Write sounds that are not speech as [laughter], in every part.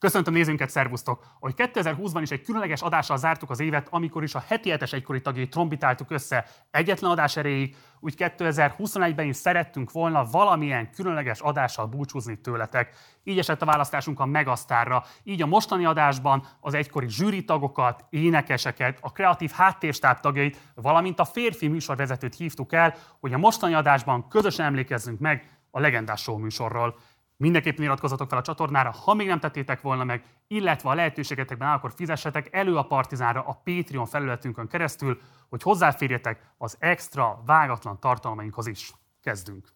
Köszöntöm nézőnket, szervusztok! Hogy 2020-ban is egy különleges adással zártuk az évet, amikor is a heti hetes egykori tagjait trombitáltuk össze egyetlen adás erejéig, úgy 2021-ben is szerettünk volna valamilyen különleges adással búcsúzni tőletek. Így esett a választásunk a Megasztárra. Így a mostani adásban az egykori zsűri tagokat, énekeseket, a kreatív háttérstáb tagjait, valamint a férfi műsorvezetőt hívtuk el, hogy a mostani adásban közösen emlékezzünk meg a legendás show műsorról. Mindenképpen iratkozzatok fel a csatornára, ha még nem tettétek volna meg, illetve a lehetőségetekben áll, akkor fizessetek elő a Partizánra a Patreon felületünkön keresztül, hogy hozzáférjetek az extra, vágatlan tartalmainkhoz is. Kezdünk!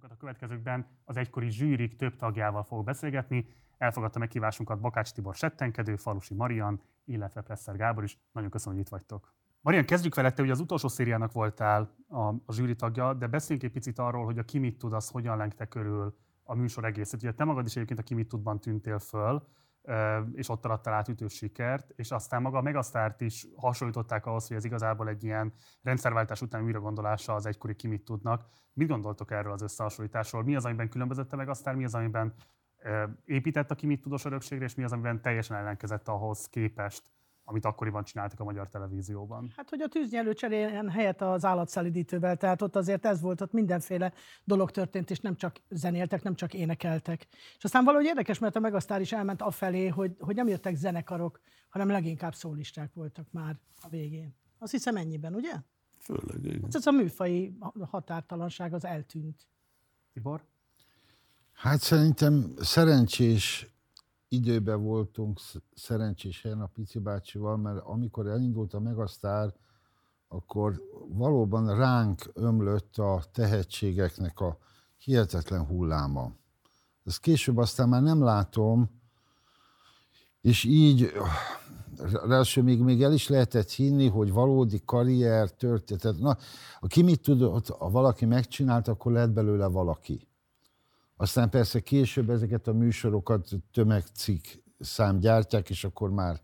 A következőkben az egykori zsűrik több tagjával fog beszélgetni. Elfogadta meghívásunkat Bakács Tibor Settenkedő, Falusi Marian, illetve Presser Gábor is. Nagyon köszönöm, hogy itt vagytok. Marian, kezdjük vele, te ugye az utolsó szériának voltál a, a zsűri tagja, de beszéljünk egy picit arról, hogy a Ki mit tud, az hogyan lengte körül a műsor egészet. Ugye te magad is egyébként a Ki mit tudban tűntél föl, és ott adtál át ütős sikert, és aztán maga a Megasztárt is hasonlították ahhoz, hogy ez igazából egy ilyen rendszerváltás után újra gondolása az egykori Ki mit tudnak. Mit gondoltok erről az összehasonlításról? Mi az, amiben különbözött a Megasztár, mi az, amiben épített a Ki mit tudós örökségre, és mi az, amiben teljesen ellenkezett ahhoz képest, amit akkoriban csináltak a magyar televízióban. Hát, hogy a tűznyelő cseréljen helyett az állatszelidítővel, tehát ott azért ez volt, ott mindenféle dolog történt, és nem csak zenéltek, nem csak énekeltek. És aztán valahogy érdekes, mert a Megasztár is elment afelé, hogy, hogy nem jöttek zenekarok, hanem leginkább szólisták voltak már a végén. Azt hiszem ennyiben, ugye? Főleg, igen. Ez a műfai határtalanság az eltűnt. Tibor? Hát szerintem szerencsés időben voltunk szerencsés helyen a Pici bácsival, mert amikor elindult a Megasztár, akkor valóban ránk ömlött a tehetségeknek a hihetetlen hulláma. Ezt később aztán már nem látom, és így, ráadásul még, még el is lehetett hinni, hogy valódi karrier történt. Na, aki mit tudott, ha valaki megcsinált, akkor lett belőle valaki. Aztán persze később ezeket a műsorokat tömegcikk szám gyártják, és akkor már...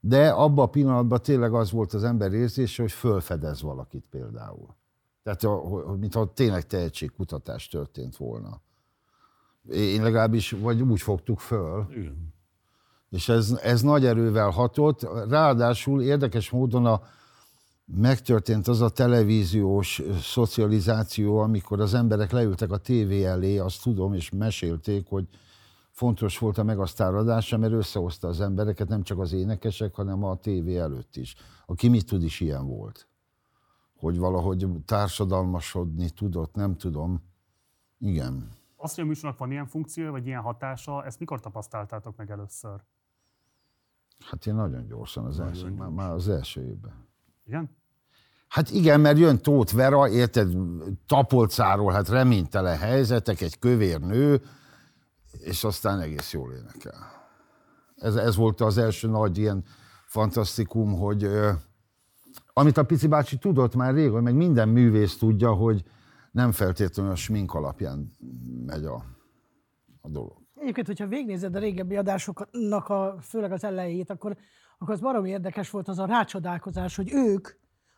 De abban a pillanatban tényleg az volt az ember érzése, hogy fölfedez valakit például. Tehát, mintha tényleg tehetségkutatás történt volna. Én legalábbis, vagy úgy fogtuk föl. Igen. És ez, ez nagy erővel hatott. Ráadásul érdekes módon a, megtörtént az a televíziós szocializáció, amikor az emberek leültek a tévé elé, azt tudom, és mesélték, hogy fontos volt a megasztáradása, mert összehozta az embereket, nem csak az énekesek, hanem a tévé előtt is. Aki mit tud is ilyen volt. Hogy valahogy társadalmasodni tudott, nem tudom. Igen. Azt, hogy a műsornak van ilyen funkció, vagy ilyen hatása, ezt mikor tapasztaltátok meg először? Hát én nagyon gyorsan, az első, már, már az első évben. Igen? Hát igen, mert jön Tóth Vera, érted, Tapolcáról, hát reménytelen helyzetek, egy kövér nő, és aztán egész jól énekel. Ez, ez volt az első nagy ilyen fantasztikum, hogy amit a Pici bácsi tudott már rég, meg minden művész tudja, hogy nem feltétlenül a smink alapján megy a, a dolog. Egyébként, hogyha végnézed a régebbi adásoknak, a, főleg az elejét, akkor, akkor az baromi érdekes volt az a rácsodálkozás, hogy ők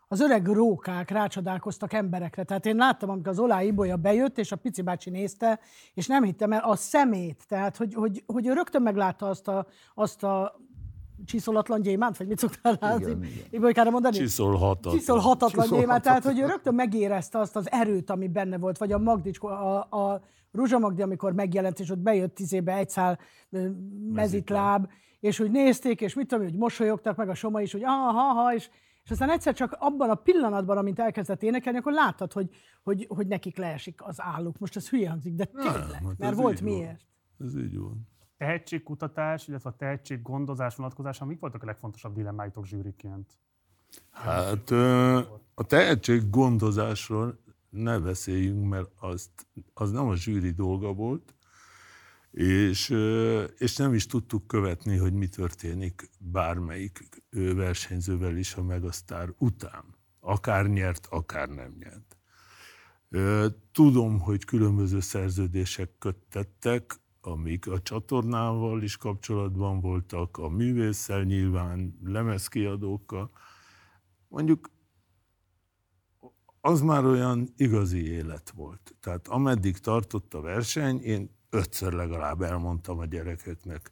az öreg rókák rácsodálkoztak emberekre. Tehát én láttam, amikor az Olá Ibolya bejött, és a Pici bácsi nézte, és nem hittem el a szemét. Tehát, hogy, hogy, hogy ő rögtön meglátta azt a, azt a csiszolatlan gyémánt, vagy mit szoktál látni? Ibolykára mondani? Csiszolhatatlan. Csiszolhatatlan gyémánt, tehát hogy ő rögtön megérezte azt az erőt, ami benne volt, vagy a Magdicsko, a, a Ruzsa Magdi, amikor megjelent, és ott bejött tizébe egy szál mezitláb, és úgy nézték, és mit tudom, hogy mosolyogtak meg a Soma is, hogy aha, aha, és és aztán egyszer csak abban a pillanatban, amint elkezdett énekelni, akkor láttad, hogy, hogy, hogy nekik leesik az álluk. Most ez hülye hangzik, de tényleg, Nem, hát mert volt miért. Van. Ez így van. Tehetségkutatás, illetve a tehetséggondozás vonatkozása, mik voltak a legfontosabb dilemmáitok zsűriként? Hát a tehetséggondozásról ne beszéljünk, mert azt, az nem a zsűri dolga volt, és, és nem is tudtuk követni, hogy mi történik bármelyik versenyzővel is a Megasztár után. Akár nyert, akár nem nyert. Tudom, hogy különböző szerződések köttettek, amik a csatornával is kapcsolatban voltak, a művésszel nyilván, lemezkiadókkal. Mondjuk az már olyan igazi élet volt. Tehát ameddig tartott a verseny, én ötször legalább elmondtam a gyerekeknek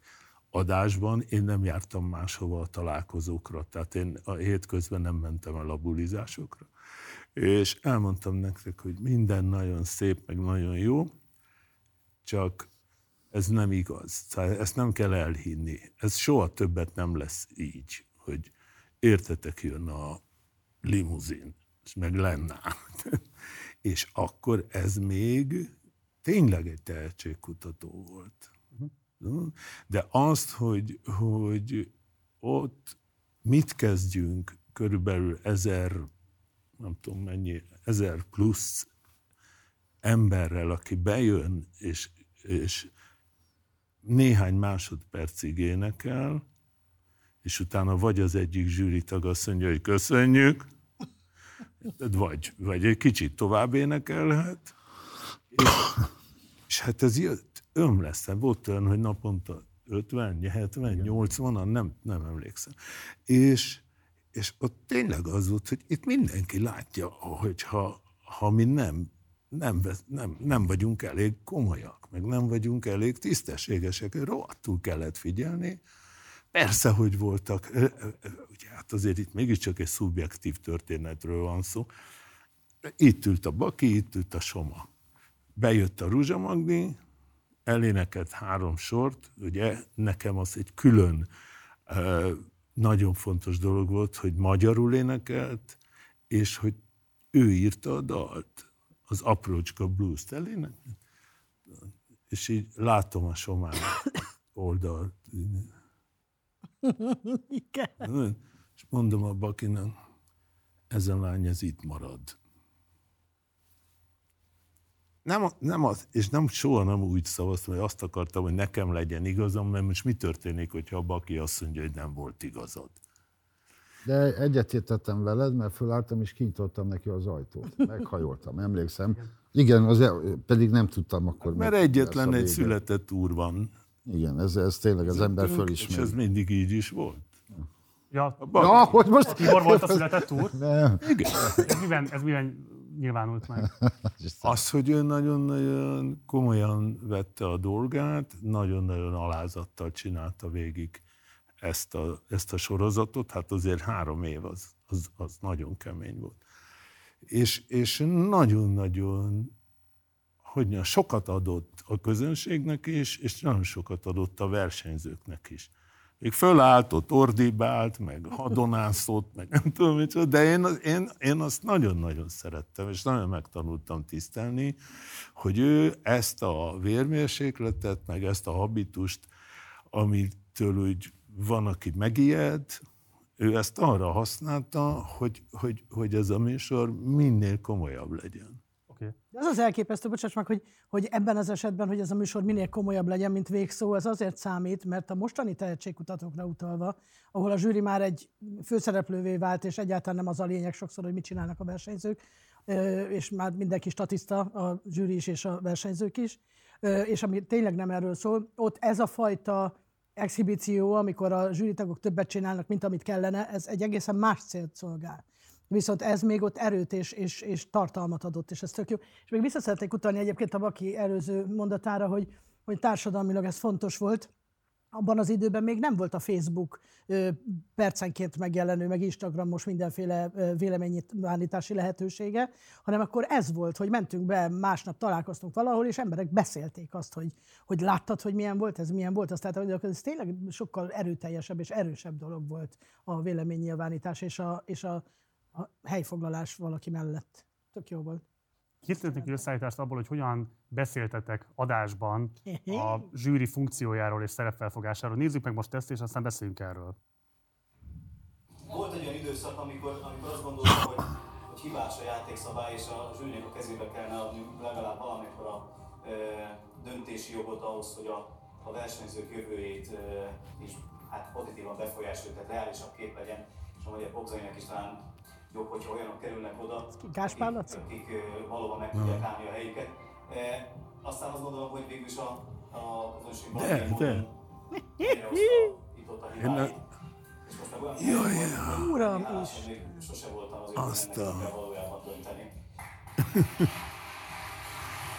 adásban, én nem jártam máshova a találkozókra, tehát én a hétközben nem mentem el a bulizásokra. És elmondtam nektek, hogy minden nagyon szép, meg nagyon jó, csak ez nem igaz. Szóval ezt nem kell elhinni. Ez soha többet nem lesz így, hogy értetek, jön a limuzin, és meg lenne. [laughs] és akkor ez még tényleg egy tehetségkutató volt. De azt, hogy, hogy ott mit kezdjünk körülbelül ezer, nem tudom mennyi, ezer plusz emberrel, aki bejön, és, és néhány másodpercig énekel, és utána vagy az egyik zsűritag azt mondja, hogy köszönjük, vagy, vagy egy kicsit tovább énekelhet, és, hát ez jött, lesz. Volt olyan, hogy naponta 50, 70, 80-an, nem, nem emlékszem. És, és ott tényleg az volt, hogy itt mindenki látja, hogy ha, ha mi nem, nem, nem, nem vagyunk elég komolyak, meg nem vagyunk elég tisztességesek, rohadtul kellett figyelni. Persze, hogy voltak, ugye hát azért itt mégiscsak egy szubjektív történetről van szó. Itt ült a Baki, itt ült a Soma. Bejött a Ruzsa Magdi, elénekelt három sort, ugye nekem az egy külön nagyon fontos dolog volt, hogy magyarul énekelt, és hogy ő írta a dalt, az aprócska blues-t elénekelt. És így látom a somán oldalt. [laughs] Igen. És mondom a Bakinak, ez a lány, ez itt marad nem, nem az, és nem soha nem úgy szavaztam, hogy azt akartam, hogy nekem legyen igazam, mert most mi történik, hogyha a Baki azt mondja, hogy nem volt igazad. De egyetértettem veled, mert fölálltam és kinyitottam neki az ajtót. Meghajoltam, emlékszem. Igen, az, e- pedig nem tudtam akkor. Hát, mert egyetlen egy született úr van. Igen, ez, ez tényleg az ember fölismeri. És ez mindig így is volt. Ja, ja hogy most... Tibor volt a született úr? Nem. Igen. Ez miben, ez miben nyilvánult meg. [laughs] Az, hogy ő nagyon-nagyon komolyan vette a dolgát, nagyon-nagyon alázattal csinálta végig ezt a, ezt a sorozatot, hát azért három év az, az, az nagyon kemény volt. És, és nagyon-nagyon, hogy sokat adott a közönségnek is, és nagyon sokat adott a versenyzőknek is még fölállt, ott ordibált, meg hadonászott, meg nem tudom mit, de én, én, én azt nagyon-nagyon szerettem, és nagyon megtanultam tisztelni, hogy ő ezt a vérmérsékletet, meg ezt a habitust, amitől úgy van, aki megijed, ő ezt arra használta, hogy, hogy, hogy ez a műsor minél komolyabb legyen. De az az elképesztő, bocsáss meg, hogy, hogy ebben az esetben, hogy ez a műsor minél komolyabb legyen, mint végszó, ez azért számít, mert a mostani tehetségkutatókra utalva, ahol a zsűri már egy főszereplővé vált, és egyáltalán nem az a lényeg sokszor, hogy mit csinálnak a versenyzők, és már mindenki statiszta, a zsűri is és a versenyzők is, és ami tényleg nem erről szól, ott ez a fajta exhibíció, amikor a zsűritagok többet csinálnak, mint amit kellene, ez egy egészen más célt szolgál. Viszont ez még ott erőt és, és, és tartalmat adott, és ez tök jó. És még vissza szeretnék utalni egyébként a Baki előző mondatára, hogy, hogy társadalmilag ez fontos volt. Abban az időben még nem volt a Facebook ö, percenként megjelenő, meg Instagramos mindenféle véleménynyilvánítási lehetősége, hanem akkor ez volt, hogy mentünk be, másnap találkoztunk valahol, és emberek beszélték azt, hogy, hogy láttad, hogy milyen volt ez, milyen volt az. Tehát ez tényleg sokkal erőteljesebb és erősebb dolog volt a véleménynyilvánítás és a, és a a helyfoglalás valaki mellett. Tök jó volt. Készítettünk egy összeállítást abból, hogy hogyan beszéltetek adásban a [laughs] zsűri funkciójáról és szerepfelfogásáról. Nézzük meg most ezt, és aztán beszéljünk erről. Volt egy olyan időszak, amikor, amikor azt gondoltam, hogy, hogy hibás a játékszabály, és a zsűrinek a kezébe kellene adni legalább valamikor a e, döntési jogot ahhoz, hogy a, a versenyzők jövőjét e, is hát pozitívan befolyásolja, tehát reálisabb kép legyen, és a magyar boxainak is talán jobb, hogyha olyanok kerülnek oda, Gáspár akik, akik valóban meg tudják állni a helyüket. E, aztán azt gondolom, hogy végül is a, a közönség de, de. itt ott a hibáit. És most meg olyan Jaj, hogy, Uram is. Sose voltam az, hogy ennek valójában dönteni. [laughs]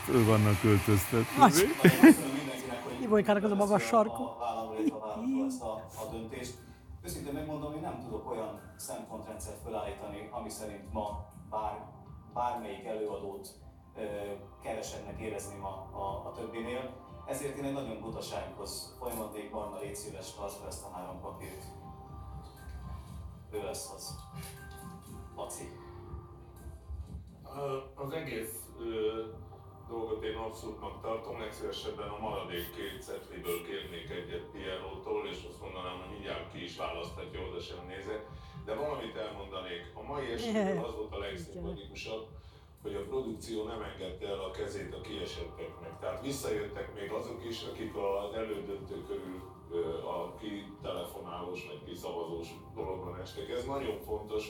föl vannak költöztetve. Nagy. Nagyon köszönöm mindenkinek, hogy Ibolykának az a magas sarkú. A a ezt a, a döntést. Őszintén megmondom, hogy nem tudok olyan szempontrendszert felállítani, ami szerint ma bár, bármelyik előadót ö, kevesebbnek érezném a, a, a többinél. Ezért én egy nagyon butasághoz folyamatnék, Barna, légy szíves, tartsd ezt a három papírt. Ő lesz az. Laci. Az egész dolgot én abszurdnak tartom, legszívesebben a maradék két cetliből kérnék egyet Pierrotól, és azt mondanám, hogy mindjárt ki is választhatja, oda sem nézek. De valamit elmondanék. A mai esetben [laughs] az volt a legszimpatikusabb, hogy a produkció nem engedte el a kezét a kiesetteknek. Tehát visszajöttek még azok is, akik az elődöntő körül a kitelefonálós vagy kiszavazós dologban estek. Ez nagyon fontos,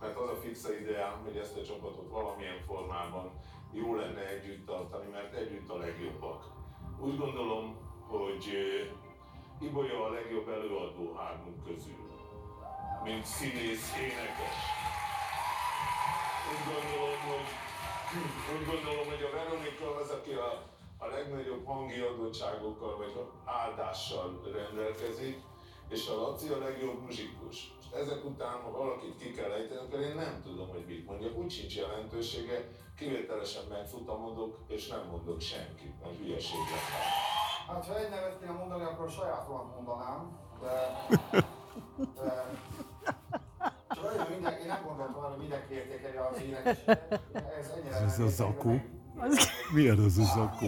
mert az a fixa ideám, hogy ezt a csapatot valamilyen formában jó lenne együtt tartani, mert együtt a legjobbak. Úgy gondolom, hogy Ibolya a legjobb előadó hármunk közül, mint színész, énekes. Úgy gondolom, hogy, úgy gondolom, hogy a Veronika az, aki a, a legnagyobb hangi adottságokkal vagy áldással rendelkezik, és a Laci a legjobb muzsikus. És ezek után, ha valakit ki kell ejteni, akkor én nem tudom, hogy mit mondjak. Úgy sincs jelentősége, kivételesen megfutamodok, és nem mondok senkit, mert hülyeség lesz. Hát ha egy nevet kéne mondani, akkor sajátomat mondanám, de... de csak hogy mindenki, én nem gondoltam arra, hogy mindenki értékeli az énekeseket. Ez ennyire Ez nem az értékeli, akó. meg- Milyen az az akó?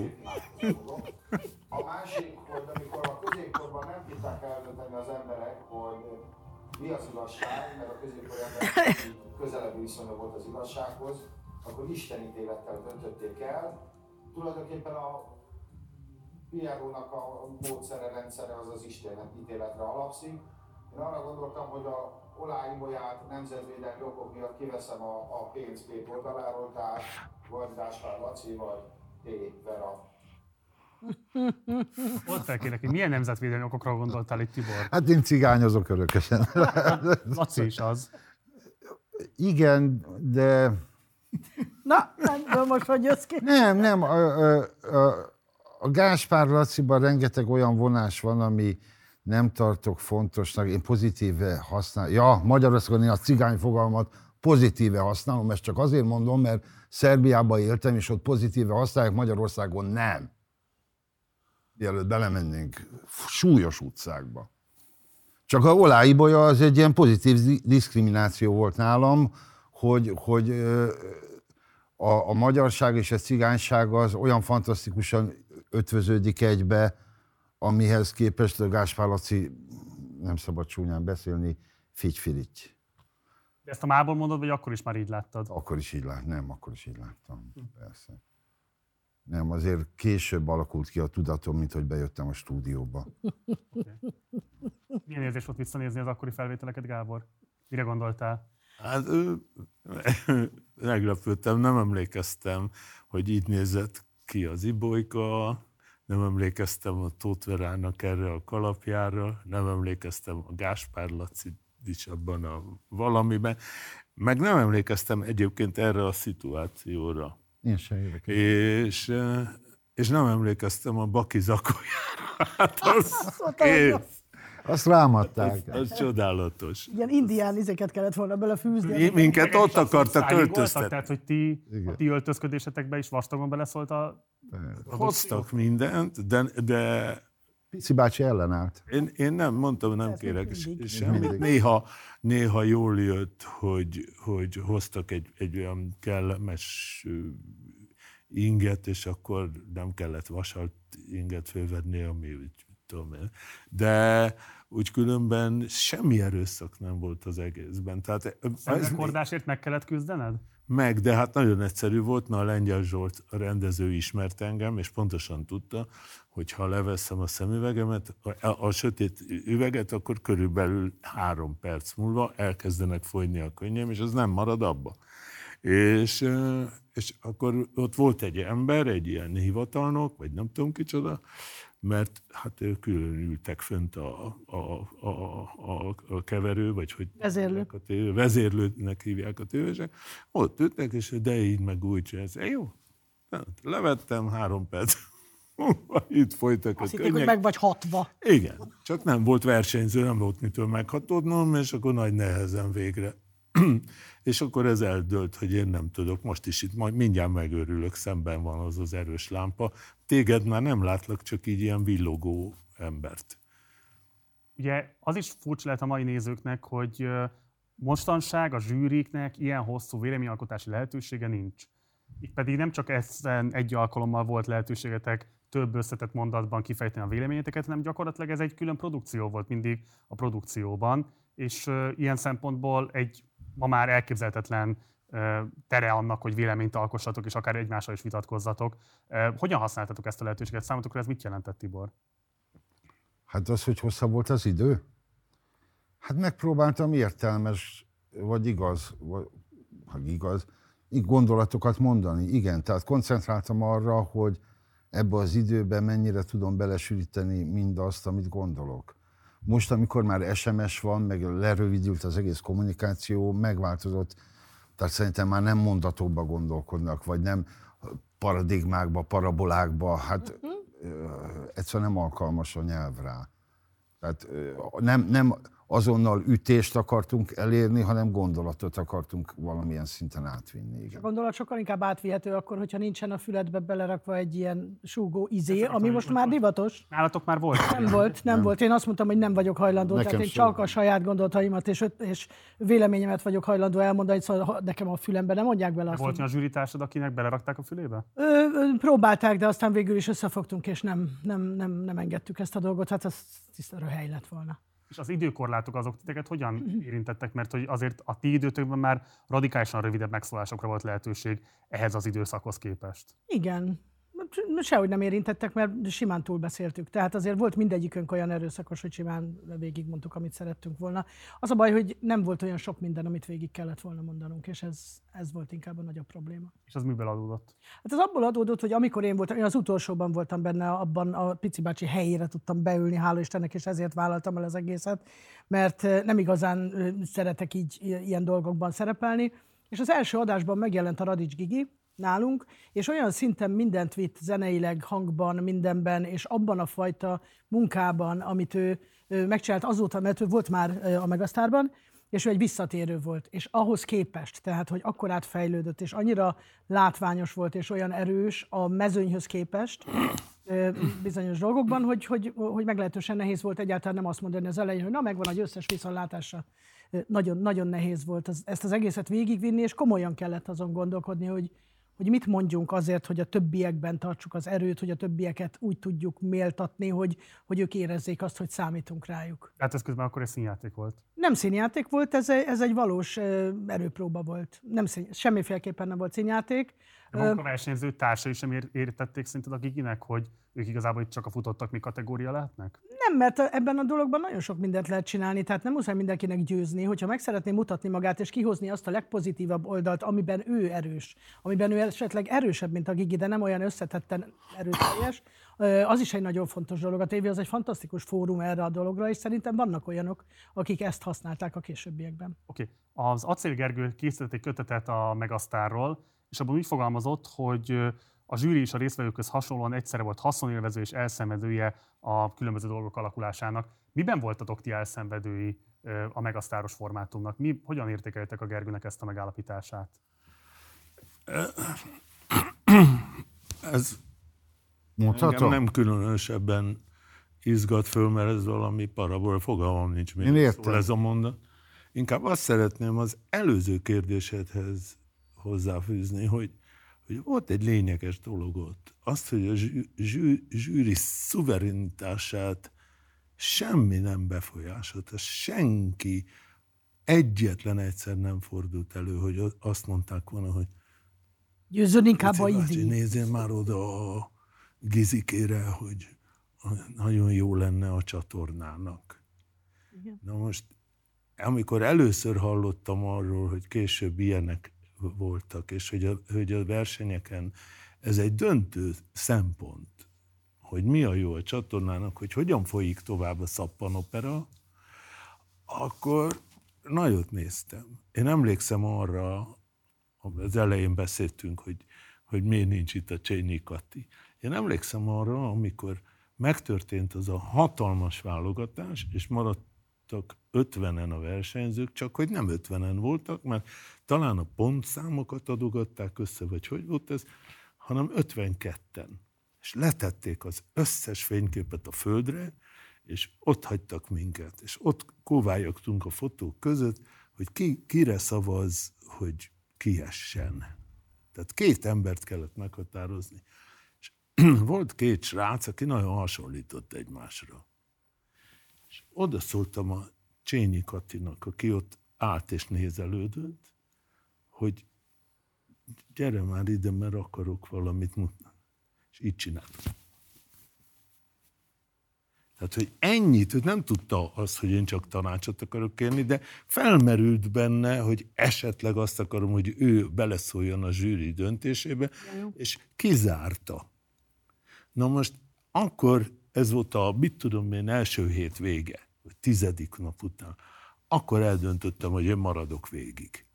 A másik, hogy amikor a középkorban nem tudták eldönteni az emberek, hogy mi az igazság, mert a középkori emberek közelebbi viszonya volt az igazsághoz, akkor istenítélettel döntötték el. Tulajdonképpen a Pierónak a módszere, rendszere az az istenítéletre alapszik. Én arra gondoltam, hogy a Olá Ibolyát nemzetvédelmi okok miatt kiveszem a, a pénz két oldaláról, tehát vagy Gáspár Laci, vagy T. Vera Ott fel kérlek, hogy milyen nemzetvédelmi okokra gondoltál itt, Tibor? Hát én cigányozok örökösen. [laughs] Laci is az. Igen, de Na, nem, most hogy jössz ki? nem, nem. A, a, a, a Gáspár Laciban rengeteg olyan vonás van, ami nem tartok fontosnak. Én pozitíve használom. Ja, Magyarországon én a cigány fogalmat pozitíve használom, ezt csak azért mondom, mert Szerbiában éltem, és ott pozitíve használják, Magyarországon nem. Mielőtt belemennénk súlyos utcákba. Csak a Olá Ibolya az egy ilyen pozitív di- diszkrimináció volt nálam, hogy, hogy a, a magyarság és a cigányság az olyan fantasztikusan ötvöződik egybe, amihez képest a Gáspár Laci, nem szabad csúnyán beszélni, figyfirigy. Ezt a mából mondod, vagy akkor is már így láttad? Akkor is így lát, nem, akkor is így láttam, persze. Nem, azért később alakult ki a tudatom, mint hogy bejöttem a stúdióba. Milyen érzés volt visszanézni az akkori felvételeket, Gábor? Mire gondoltál? Hát ö, [laughs] meglepődtem, nem emlékeztem, hogy így nézett ki az Ibolyka, nem emlékeztem a Tóth Verának erre a kalapjára, nem emlékeztem a Gáspár Laci is abban a valamiben, meg nem emlékeztem egyébként erre a szituációra. Én sem érdekel. És, és nem emlékeztem a Baki zakójára. [laughs] Hát [laughs] az kész. Azt rámadták. Az csodálatos. Ilyen indián izeket kellett volna belefűzni. Mi- Minket ott akartak öltöztetni. Tehát, hogy ti, Igen. a ti öltözködésetekbe is vastagon beleszólt a... Hoztak mindent, de, de Pici bácsi ellenállt. én, én nem mondtam, nem Ez kérek mindig. semmit. Mindig. Néha, néha jól jött, hogy, hogy hoztak egy, egy olyan kellemes inget, és akkor nem kellett vasalt inget fölvenni, ami úgy, tudom én. De úgy különben semmi erőszak nem volt az egészben. Tehát ez, Szemrekordásért meg kellett küzdened? meg, de hát nagyon egyszerű volt, mert a Lengyel Zsolt a rendező ismert engem, és pontosan tudta, hogy ha leveszem a szemüvegemet, a, a, sötét üveget, akkor körülbelül három perc múlva elkezdenek folyni a könnyem, és az nem marad abba. És, és akkor ott volt egy ember, egy ilyen hivatalnok, vagy nem tudom kicsoda, mert hát ők külön ültek fönt a, a, a, a, a keverő, vagy hogy Vezérlő. A tévé, vezérlőnek hívják a tévések. Ott ültek, és de így meg úgy, ez jó. Levettem három perc. [laughs] Itt folytak Azt a hitték, hogy meg vagy hatva. Igen, csak nem volt versenyző, nem volt mitől meghatódnom, és akkor nagy nehezen végre. [clears throat] és akkor ez eldőlt, hogy én nem tudok. Most is itt majd mindjárt megőrülök, szemben van az az erős lámpa. Téged már nem látlak, csak így ilyen villogó embert. Ugye az is furcsa lehet a mai nézőknek, hogy mostanság a zsűriknek ilyen hosszú véleményalkotási lehetősége nincs. Itt pedig nem csak ezen egy alkalommal volt lehetőségetek több összetett mondatban kifejteni a véleményeteket, hanem gyakorlatilag ez egy külön produkció volt mindig a produkcióban, és ilyen szempontból egy ma már elképzelhetetlen tere annak, hogy véleményt alkossatok, és akár egymással is vitatkozzatok. Hogyan használtatok ezt a lehetőséget? Számotokra ez mit jelentett, Tibor? Hát az, hogy hosszabb volt az idő? Hát megpróbáltam értelmes, vagy igaz, vagy ha igaz, így gondolatokat mondani. Igen, tehát koncentráltam arra, hogy ebbe az időben mennyire tudom belesűríteni mindazt, amit gondolok. Most, amikor már SMS van, meg lerövidült az egész kommunikáció, megváltozott, tehát szerintem már nem mondatokba gondolkodnak, vagy nem paradigmákba, parabolákba, hát ö, egyszerűen nem alkalmas a nyelv rá. Tehát nem, nem azonnal ütést akartunk elérni, hanem gondolatot akartunk valamilyen szinten átvinni. A Igen. gondolat sokkal inkább átvihető akkor, hogyha nincsen a füledbe belerakva egy ilyen súgó izé, Ezt ami most már divatos. Nálatok már volt? Nem volt, nem, volt. Én azt mondtam, hogy nem vagyok hajlandó, Nekem tehát én csak a saját gondolataimat és, és véleményemet vagyok hajlandó elmondani, szóval nekem a fülembe nem mondják bele azt. Volt olyan zsűritársad, akinek belerakták a fülébe? Ö, ö, próbálták, de aztán végül is összefogtunk, és nem, nem, nem, nem engedtük ezt a dolgot. Hát ez tiszta röhely lett volna. És az időkorlátok azok titeket hogyan érintettek? Mert hogy azért a ti időtökben már radikálisan rövidebb megszólásokra volt lehetőség ehhez az időszakhoz képest. Igen. Sehogy nem érintettek, mert simán túlbeszéltük. Tehát azért volt mindegyikünk olyan erőszakos, hogy simán végigmondtuk, amit szerettünk volna. Az a baj, hogy nem volt olyan sok minden, amit végig kellett volna mondanunk, és ez, ez volt inkább a nagyobb probléma. És az miből adódott? Hát ez abból adódott, hogy amikor én voltam, én az utolsóban voltam benne, abban a pici bácsi helyére tudtam beülni, hála Istennek, és ezért vállaltam el az egészet, mert nem igazán szeretek így ilyen dolgokban szerepelni. És az első adásban megjelent a Radics Gigi, nálunk, és olyan szinten mindent vitt zeneileg, hangban, mindenben, és abban a fajta munkában, amit ő, ő megcsinált azóta, mert ő volt már a Megasztárban, és ő egy visszatérő volt. És ahhoz képest, tehát, hogy akkor átfejlődött, és annyira látványos volt, és olyan erős a mezőnyhöz képest, bizonyos dolgokban, hogy, hogy, hogy meglehetősen nehéz volt egyáltalán nem azt mondani az elején, hogy na, megvan egy összes viszonlátása. Nagyon, nagyon nehéz volt ezt az egészet végigvinni, és komolyan kellett azon gondolkodni, hogy, hogy mit mondjunk azért, hogy a többiekben tartsuk az erőt, hogy a többieket úgy tudjuk méltatni, hogy, hogy ők érezzék azt, hogy számítunk rájuk. Tehát ez közben akkor egy színjáték volt. Nem színjáték volt, ez, egy- ez egy valós erőpróba volt. Nem szín, semmiféleképpen nem volt színjáték. De maguk a versenyző társai sem ér- értették szerinted a Giginek, hogy ők igazából itt csak a futottak mi kategória lehetnek? Nem, mert ebben a dologban nagyon sok mindent lehet csinálni, tehát nem muszáj mindenkinek győzni, hogyha meg szeretné mutatni magát és kihozni azt a legpozitívabb oldalt, amiben ő erős, amiben ő esetleg erősebb, mint a Gigi, de nem olyan összetetten erőteljes, az is egy nagyon fontos dolog. A tévé az egy fantasztikus fórum erre a dologra, és szerintem vannak olyanok, akik ezt használták a későbbiekben. Oké. Okay. Az Acél Gergő készített egy kötetet a Megasztárról, és abban úgy fogalmazott, hogy a zsűri és a résztvevőkhöz hasonlóan egyszerre volt haszonélvező és elszenvedője a különböző dolgok alakulásának. Miben voltatok ti elszenvedői a megasztáros formátumnak? Mi, hogyan értékeltek a Gergőnek ezt a megállapítását? Ez Mondhatom? engem nem különösebben izgat föl, mert ez valami parabol, fogalmam nincs még Én értem. szól ez a mondat. Inkább azt szeretném az előző kérdésedhez hozzáfűzni, hogy, hogy volt egy lényeges dolog ott. Azt, hogy a zsű, zsű, zsűri szuverenitását semmi nem befolyásolta, senki egyetlen egyszer nem fordult elő, hogy azt mondták volna, hogy Győzzön inkább a izi. nézzél már oda a gizikére, hogy nagyon jó lenne a csatornának. Igen. Na most, amikor először hallottam arról, hogy később ilyenek voltak, és hogy a, hogy a versenyeken ez egy döntő szempont, hogy mi a jó a csatornának, hogy hogyan folyik tovább a szappanopera, akkor nagyot néztem. Én emlékszem arra, az elején beszéltünk, hogy, hogy miért nincs itt a Csényi Kati. Én emlékszem arra, amikor megtörtént az a hatalmas válogatás, és maradtak 50-en a versenyzők, csak hogy nem 50-en voltak, mert talán a pontszámokat adogatták össze, vagy hogy volt ez, hanem 52-en. És letették az összes fényképet a földre, és ott hagytak minket. És ott kóvályogtunk a fotók között, hogy ki, kire szavaz, hogy kiessen. Tehát két embert kellett meghatározni. És [clears throat] volt két srác, aki nagyon hasonlított egymásra. És oda szóltam a Csényi Katinak, aki ott állt és nézelődött, hogy gyere már ide, mert akarok valamit mutatni. És így csináltam. Tehát, hogy ennyit, hogy nem tudta azt, hogy én csak tanácsot akarok kérni, de felmerült benne, hogy esetleg azt akarom, hogy ő beleszóljon a zsűri döntésébe, és kizárta. Na most akkor ez volt a, mit tudom én, első hét vége, vagy tizedik nap után. Akkor eldöntöttem, hogy én maradok végig.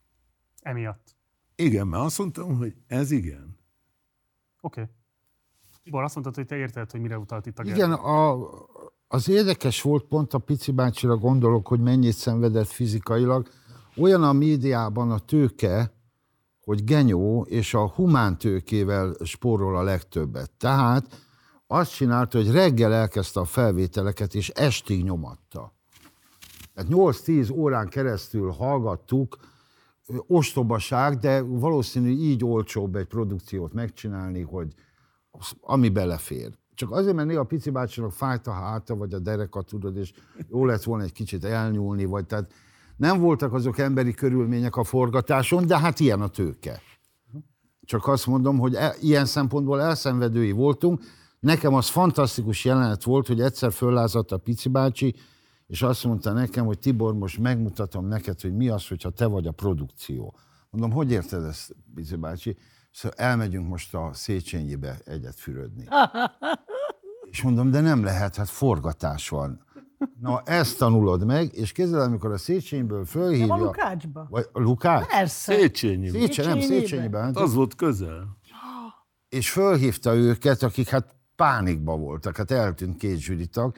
Emiatt. Igen, mert azt mondtam, hogy ez igen. Oké. Okay. Tibor, azt mondtad, hogy te érted, hogy mire utalt itt a Igen, a, az érdekes volt, pont a Pici bácsira gondolok, hogy mennyit szenvedett fizikailag. Olyan a médiában a tőke, hogy genyó és a humán tőkével spórol a legtöbbet. Tehát azt csinálta, hogy reggel elkezdte a felvételeket, és estig nyomatta. Tehát 8-10 órán keresztül hallgattuk, ostobaság, de valószínű így olcsóbb egy produkciót megcsinálni, hogy ami belefér. Csak azért, mert néha pici bácsinak fájt a háta, vagy a dereka, tudod, és jó lett volna egy kicsit elnyúlni, vagy tehát nem voltak azok emberi körülmények a forgatáson, de hát ilyen a tőke. Csak azt mondom, hogy e, ilyen szempontból elszenvedői voltunk. Nekem az fantasztikus jelenet volt, hogy egyszer föllázadt a pici bácsi, és azt mondta nekem, hogy Tibor, most megmutatom neked, hogy mi az, hogyha te vagy a produkció. Mondom, hogy érted ezt, Pici bácsi? Szóval elmegyünk most a Széchenyibe egyet fürödni. [laughs] És mondom, de nem lehet, hát forgatás van. Na, ezt tanulod meg, és kézzel, amikor a Széchenyiből fölhívja... A Lukácsba. Vagy a Lukács? Persze. Széchenyiben. Széchenyi, nem, Széchenyibe. Széchenyiben. Az volt közel. [gasps] És fölhívta őket, akik hát pánikba voltak, hát eltűnt két zsűritag.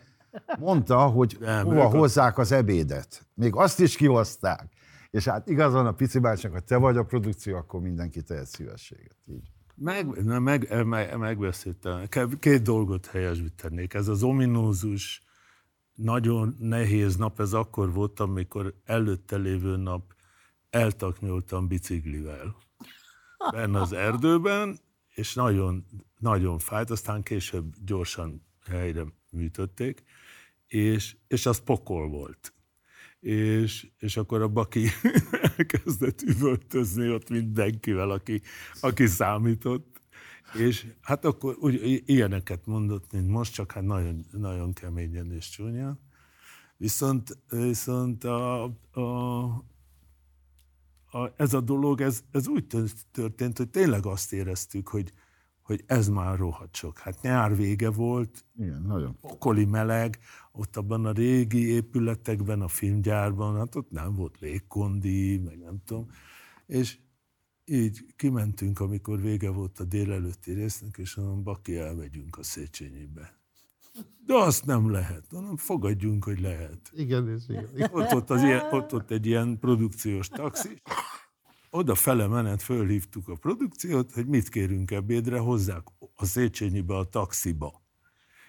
Mondta, hogy Nem, hova ők hozzák az ebédet. Még azt is kihozták. És hát igazán a pici bácsinak, ha te vagy a produkció, akkor mindenki tehet szívességet. Így. Meg, na, meg, meg, megbeszéltem. Két dolgot helyesbítenék. Ez az ominózus, nagyon nehéz nap, ez akkor volt, amikor előtte lévő nap eltaknyoltam biciklivel. Benne az erdőben, és nagyon, nagyon fájt, aztán később gyorsan helyre műtötték, és, és az pokol volt. És, és akkor a baki [laughs] elkezdett üvöltözni ott mindenkivel, aki, aki számított. És hát akkor úgy, ilyeneket mondott, mint most, csak hát nagyon, nagyon keményen és csúnyán. Viszont, viszont a, a, a, ez a dolog, ez, ez úgy tört- történt, hogy tényleg azt éreztük, hogy, hogy ez már rohadt sok. Hát nyár vége volt, Igen, nagyon. pokoli meleg, ott abban a régi épületekben, a filmgyárban, hát ott nem volt légkondi, meg nem tudom. És így kimentünk, amikor vége volt a délelőtti résznek, és mondom, Baki, elmegyünk a Széchenyibe. De azt nem lehet. Mondom, fogadjunk, hogy lehet. Igen, és igen. Ott ott, az ilyen, ott, ott egy ilyen produkciós taxi. Oda fele menet fölhívtuk a produkciót, hogy mit kérünk ebédre, hozzák a Széchenyibe a taxiba.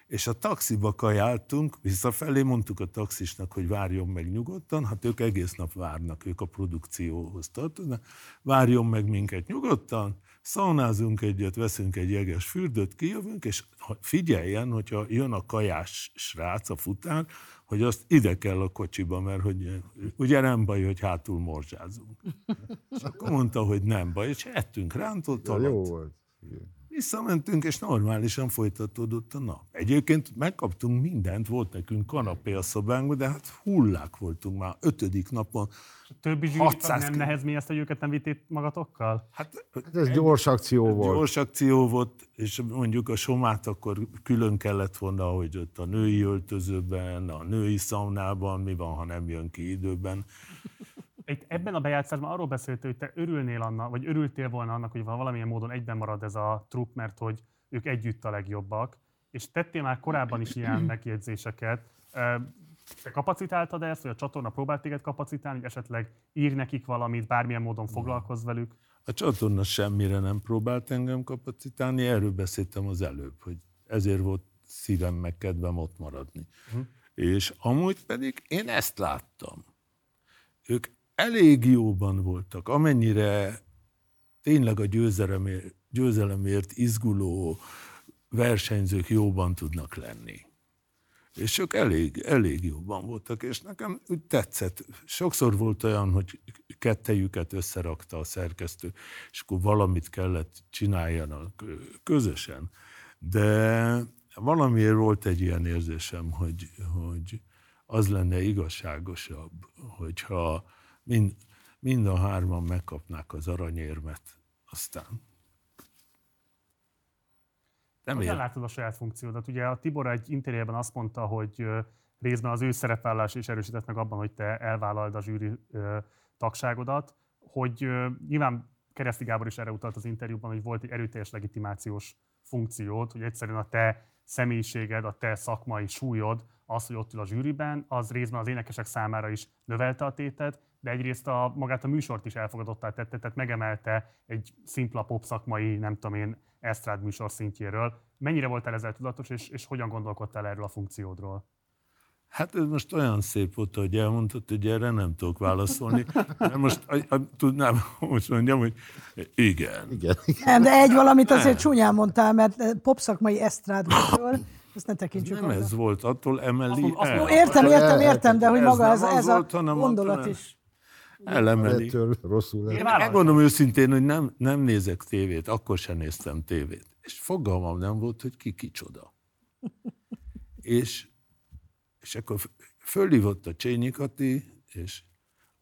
És a taxiba kajáltunk, visszafelé mondtuk a taxisnak, hogy várjon meg nyugodtan, hát ők egész nap várnak, ők a produkcióhoz tartoznak, várjon meg minket nyugodtan, szaunázunk egyet, veszünk egy jeges fürdőt, kijövünk, és figyeljen, hogyha jön a kajás srác, a futár, hogy azt ide kell a kocsiba, mert hogy ugye nem baj, hogy hátul morzsázunk. [laughs] És akkor mondta, hogy nem baj, és ettünk rántott Ja, jó volt. Igen. Visszamentünk, és normálisan folytatódott a nap. Egyébként megkaptunk mindent, volt nekünk kanapé a szobánkban, de hát hullák voltunk már ötödik napon. A többi zsűri 600 nem nehezményezte, hogy őket nem vitték magatokkal? Hát, Hát ez gyors akció volt. gyors akció volt, és mondjuk a somát akkor külön kellett volna, hogy ott a női öltözőben, a női szaunában, mi van, ha nem jön ki időben. Itt ebben a bejátszásban arról beszéltél, hogy te örülnél annak, vagy örültél volna annak, hogy valamilyen módon egyben marad ez a trupp, mert hogy ők együtt a legjobbak, és tettél már korábban is ilyen [clears throat] megjegyzéseket. Te kapacitáltad ezt, vagy a csatorna próbált téged kapacitálni, hogy esetleg ír nekik valamit, bármilyen módon foglalkozz velük? A csatorna semmire nem próbált engem kapacitálni, erről beszéltem az előbb, hogy ezért volt szívem meg kedvem ott maradni. Uh-huh. És amúgy pedig én ezt láttam. Ők elég jóban voltak, amennyire tényleg a győzelemért, győzelemért izguló versenyzők jóban tudnak lenni. És ők elég, elég jóban voltak, és nekem úgy tetszett. Sokszor volt olyan, hogy kettejüket összerakta a szerkesztő, és akkor valamit kellett csináljanak közösen. De valamiért volt egy ilyen érzésem, hogy, hogy az lenne igazságosabb, hogyha mind, mind a hárman megkapnák az aranyérmet, aztán nem Hogyan látod a saját funkciódat? Ugye a Tibor egy interjúban azt mondta, hogy részben az ő szerepvállás is erősített meg abban, hogy te elvállald a zsűri tagságodat, hogy nyilván Kereszti Gábor is erre utalt az interjúban, hogy volt egy erőteljes legitimációs funkciót, hogy egyszerűen a te személyiséged, a te szakmai súlyod, az, hogy ott ül a zsűriben, az részben az énekesek számára is növelte a tétet, de egyrészt a, magát a műsort is elfogadottá tette, tehát megemelte egy szimpla pop szakmai, nem tudom én, esztrád műsor szintjéről. Mennyire voltál ezzel tudatos, és, és hogyan gondolkodtál erről a funkciódról? Hát ez most olyan szép volt, hogy elmondtad, hogy erre nem tudok válaszolni. De most a, a, tudnám, [laughs] most mondjam, hogy igen. Igen. Nem, de egy valamit azért csúnyán mondtál, mert popszakmai esztrád műsor, ezt ne tekintsük Nem ez volt, attól emeli azt, el. Értem, értem, értem, de hogy maga ez, ez a gondolat is. Elemeli. rosszul Én megmondom őszintén, hogy nem, nem nézek tévét, akkor sem néztem tévét. És fogalmam nem volt, hogy ki kicsoda. [laughs] és, és akkor fölhívott a Csényi Kati, és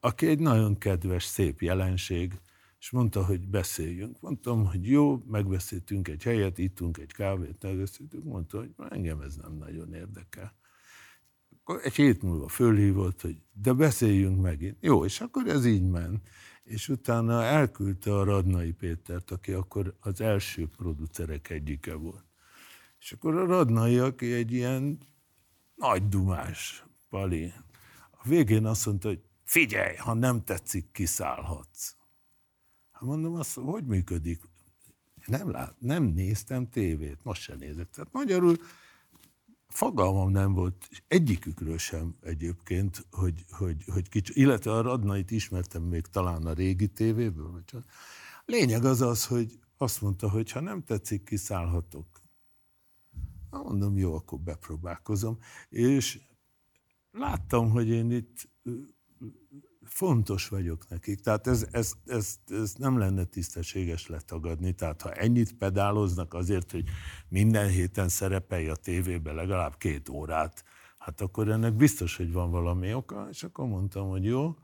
aki egy nagyon kedves, szép jelenség, és mondta, hogy beszéljünk. Mondtam, hogy jó, megbeszéltünk egy helyet, ittunk egy kávét, megbeszéltünk. Mondta, hogy engem ez nem nagyon érdekel. Akkor egy hét múlva fölhívott, hogy de beszéljünk megint. Jó, és akkor ez így ment. És utána elküldte a Radnai Pétert, aki akkor az első producerek egyike volt. És akkor a Radnai, aki egy ilyen nagy dumás pali, a végén azt mondta, hogy figyelj, ha nem tetszik, kiszállhatsz. Hát mondom, azt, hogy működik? Nem, lát, nem néztem tévét, most sem nézek. Tehát magyarul fogalmam nem volt, egyikükről sem egyébként, hogy, hogy, hogy kicsi, illetve a Radnait ismertem még talán a régi tévéből, vagy csak. Lényeg az az, hogy azt mondta, hogy ha nem tetszik, kiszállhatok. Na, mondom, jó, akkor bepróbálkozom. És láttam, hogy én itt fontos vagyok nekik. Tehát ez, ez, ez, ez nem lenne tisztességes letagadni. Tehát ha ennyit pedáloznak azért, hogy minden héten szerepelj a tévébe legalább két órát, hát akkor ennek biztos, hogy van valami oka, és akkor mondtam, hogy jó.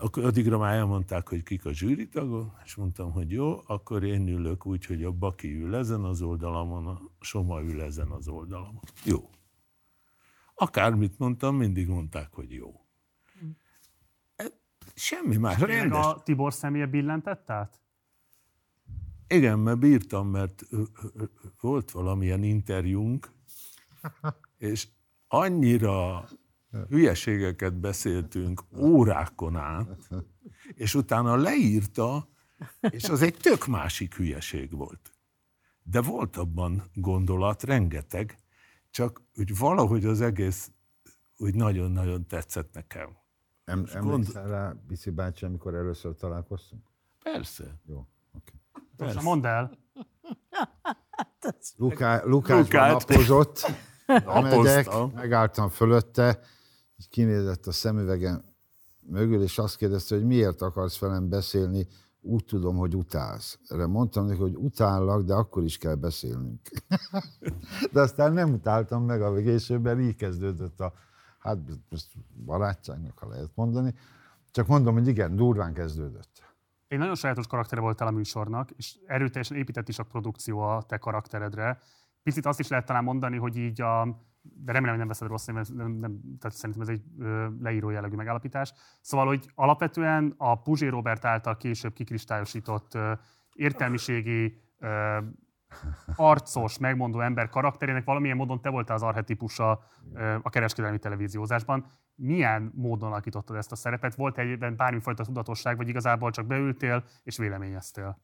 Akkor addigra már elmondták, hogy kik a zsűritagok, és mondtam, hogy jó, akkor én ülök úgy, hogy a Baki ül ezen az oldalamon, a Soma ül ezen az oldalamon. Jó. Akármit mondtam, mindig mondták, hogy jó. Semmi más. Rendes. a Tibor személye billentett át? Igen, mert bírtam, mert volt valamilyen interjúnk, [laughs] és annyira hülyeségeket beszéltünk órákon át, és utána leírta, és az egy tök másik hülyeség volt. De volt abban gondolat, rengeteg, csak úgy valahogy az egész úgy nagyon-nagyon tetszett nekem. Em, emlékszel gond... rá, Bici bácsi, amikor először találkoztunk? Persze. Jó, oké. Okay. mondd el. Luká, Lukácsban napozott, [laughs] megyek, megálltam fölötte, így kinézett a szemüvegem mögül, és azt kérdezte, hogy miért akarsz velem beszélni, úgy tudom, hogy utálsz. Erre mondtam neki, hogy utállak, de akkor is kell beszélnünk. [laughs] de aztán nem utáltam meg a végésőben, így kezdődött a hát ezt barátságnak, ha lehet mondani. Csak mondom, hogy igen, durván kezdődött. Egy nagyon sajátos karaktere voltál a műsornak, és erőteljesen épített is a produkció a te karakteredre. Picit azt is lehet talán mondani, hogy így a de remélem, hogy nem veszed rossz, mert nem, nem, tehát szerintem ez egy ö, leíró jellegű megállapítás. Szóval, hogy alapvetően a Puzsé Robert által később kikristályosított ö, értelmiségi, ö, arcos, megmondó ember karakterének valamilyen módon te voltál az arhetipusa a kereskedelmi televíziózásban. Milyen módon alakítottad ezt a szerepet? Volt egyben bármifajta tudatosság, vagy igazából csak beültél és véleményeztél?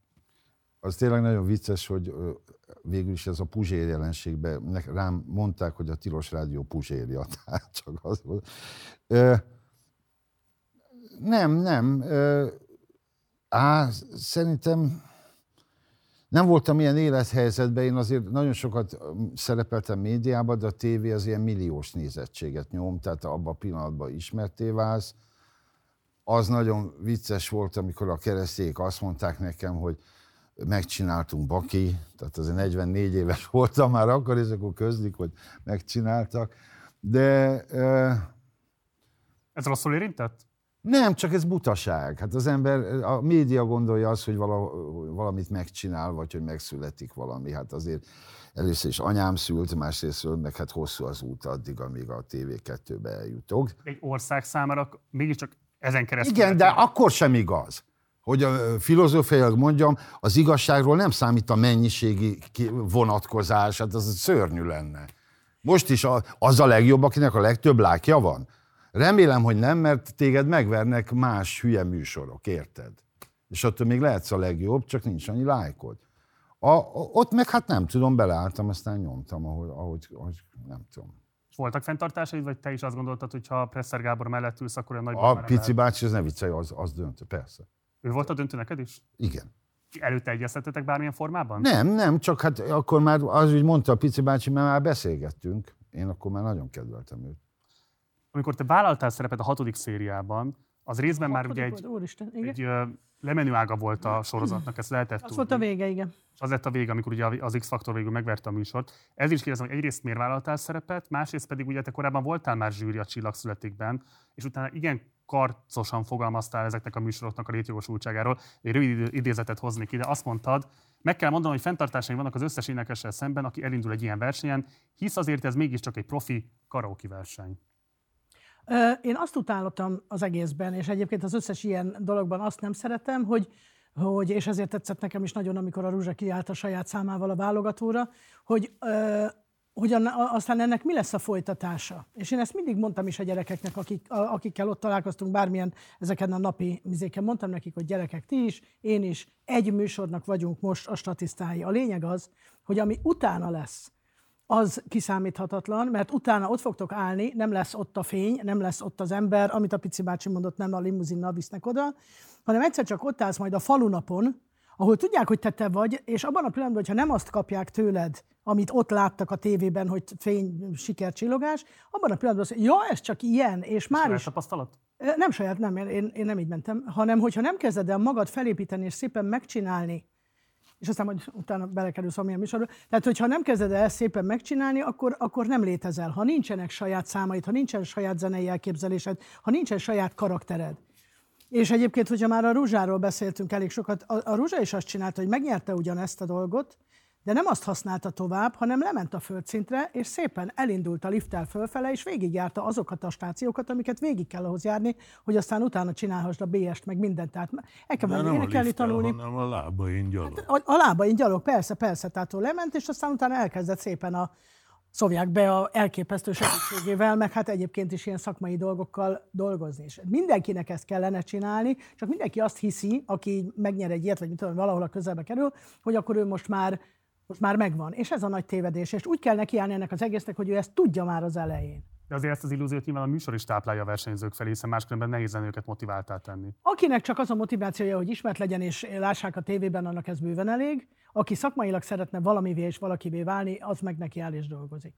Az tényleg nagyon vicces, hogy végül is ez a Puzsér jelenségben rám mondták, hogy a Tilos Rádió Puzsérja, [laughs] tehát csak az volt. Nem, nem. Á, szerintem nem voltam ilyen élethelyzetben, én azért nagyon sokat szerepeltem médiában, de a tévé az ilyen milliós nézettséget nyom, tehát abban a pillanatban ismerté válsz. Az nagyon vicces volt, amikor a kereszték azt mondták nekem, hogy megcsináltunk Baki, tehát azért 44 éves voltam már akkor, és akkor közlik, hogy megcsináltak. De ö, Ez rosszul érintett? nem, csak ez butaság. Hát az ember, a média gondolja azt, hogy vala, valamit megcsinál, vagy hogy megszületik valami. Hát azért először is anyám szült, másrészt meg hát hosszú az út addig, amíg a TV2-be eljutok. Egy ország számára mégiscsak ezen keresztül... Igen, de akkor sem igaz. Hogy a filozófiailag mondjam, az igazságról nem számít a mennyiségi vonatkozás, hát az szörnyű lenne. Most is a, az a legjobb, akinek a legtöbb lákja van. Remélem, hogy nem, mert téged megvernek más hülye műsorok, érted? És attól még lehetsz a legjobb, csak nincs annyi lájkod. A, a, ott meg hát nem tudom, beleálltam, aztán nyomtam, ahogy, ahogy, ahogy nem tudom. Voltak fenntartásaid, vagy te is azt gondoltad, hogy ha Presser Gábor mellett ülsz, akkor olyan nagy A pici bácsi, ez ne viccelj, az, az dönt, persze. Ő volt a döntő neked is? Igen. Előtte egyeztetetek bármilyen formában? Nem, nem, csak hát akkor már az, hogy mondta a pici bácsi, mert már beszélgettünk. Én akkor már nagyon kedveltem őt. Amikor te vállaltál szerepet a hatodik szériában, az részben már ugye egy, Úristen, egy ö, lemenő ága volt a sorozatnak, ezt lehetett Az tudni. volt a vége, igen. És az lett a vége, amikor ugye az X-faktor végül megverte a műsort. Ez is kérdezem, hogy egyrészt miért vállaltál szerepet, másrészt pedig ugye te korábban voltál már zsűri a Csillagszületikben, és utána igen karcosan fogalmaztál ezeknek a műsoroknak a létjogosultságáról. Egy rövid idézetet hoznék ide. Azt mondtad, meg kell mondanom, hogy fenntartásaim vannak az összes énekessel szemben, aki elindul egy ilyen versenyen, hisz azért ez mégiscsak egy profi karaoke verseny. Én azt utálottam az egészben, és egyébként az összes ilyen dologban azt nem szeretem, hogy, hogy és ezért tetszett nekem is nagyon, amikor a Ruzsa kiállt a saját számával a válogatóra, hogy, ö, hogy aztán ennek mi lesz a folytatása. És én ezt mindig mondtam is a gyerekeknek, akik, akikkel ott találkoztunk bármilyen ezeken a napi mizéken, mondtam nekik, hogy gyerekek, ti is, én is, egy műsornak vagyunk most a statisztái. A lényeg az, hogy ami utána lesz, az kiszámíthatatlan, mert utána ott fogtok állni, nem lesz ott a fény, nem lesz ott az ember, amit a pici bácsi mondott, nem a limuzinnal visznek oda, hanem egyszer csak ott állsz majd a falunapon, ahol tudják, hogy te te vagy, és abban a pillanatban, hogyha nem azt kapják tőled, amit ott láttak a tévében, hogy fény, siker, csillogás, abban a pillanatban azt mondja, ja, ez csak ilyen, és már Saját is tapasztalat? Nem saját, nem, én, én nem így mentem, hanem hogyha nem kezded el magad felépíteni és szépen megcsinálni, és aztán majd utána belekerülsz valamilyen műsorba. Tehát, hogyha nem kezded el szépen megcsinálni, akkor, akkor nem létezel. Ha nincsenek saját számaid, ha nincsen saját zenei elképzelésed, ha nincsen saját karaktered. És egyébként, hogyha már a Ruzsáról beszéltünk elég sokat, a, a Ruzsa is azt csinálta, hogy megnyerte ugyanezt a dolgot, de nem azt használta tovább, hanem lement a földszintre, és szépen elindult a lifttel fölfele, és végigjárta azokat a stációkat, amiket végig kell ahhoz járni, hogy aztán utána csinálhassd a BS-t, meg mindent. Tehát el kell menni nem a énekelni, tanulni. hanem a lábain gyalog. A, a lábain gyalog, persze, persze, tehát lement, és aztán utána elkezdett szépen a szovják be a elképesztő segítségével, meg hát egyébként is ilyen szakmai dolgokkal dolgozni. És mindenkinek ezt kellene csinálni, csak mindenki azt hiszi, aki megnyer egy ilyet, vagy mit tudom, valahol a közelbe kerül, hogy akkor ő most már, most már megvan. És ez a nagy tévedés. És úgy kell nekiállni ennek az egésznek, hogy ő ezt tudja már az elején. De azért ezt az illúziót nyilván a műsor is táplálja a versenyzők felé, hiszen máskülönben nehéz lenne őket motiváltá tenni. Akinek csak az a motivációja, hogy ismert legyen és lássák a tévében, annak ez bőven elég. Aki szakmailag szeretne valamivé és valakivé válni, az meg neki áll és dolgozik.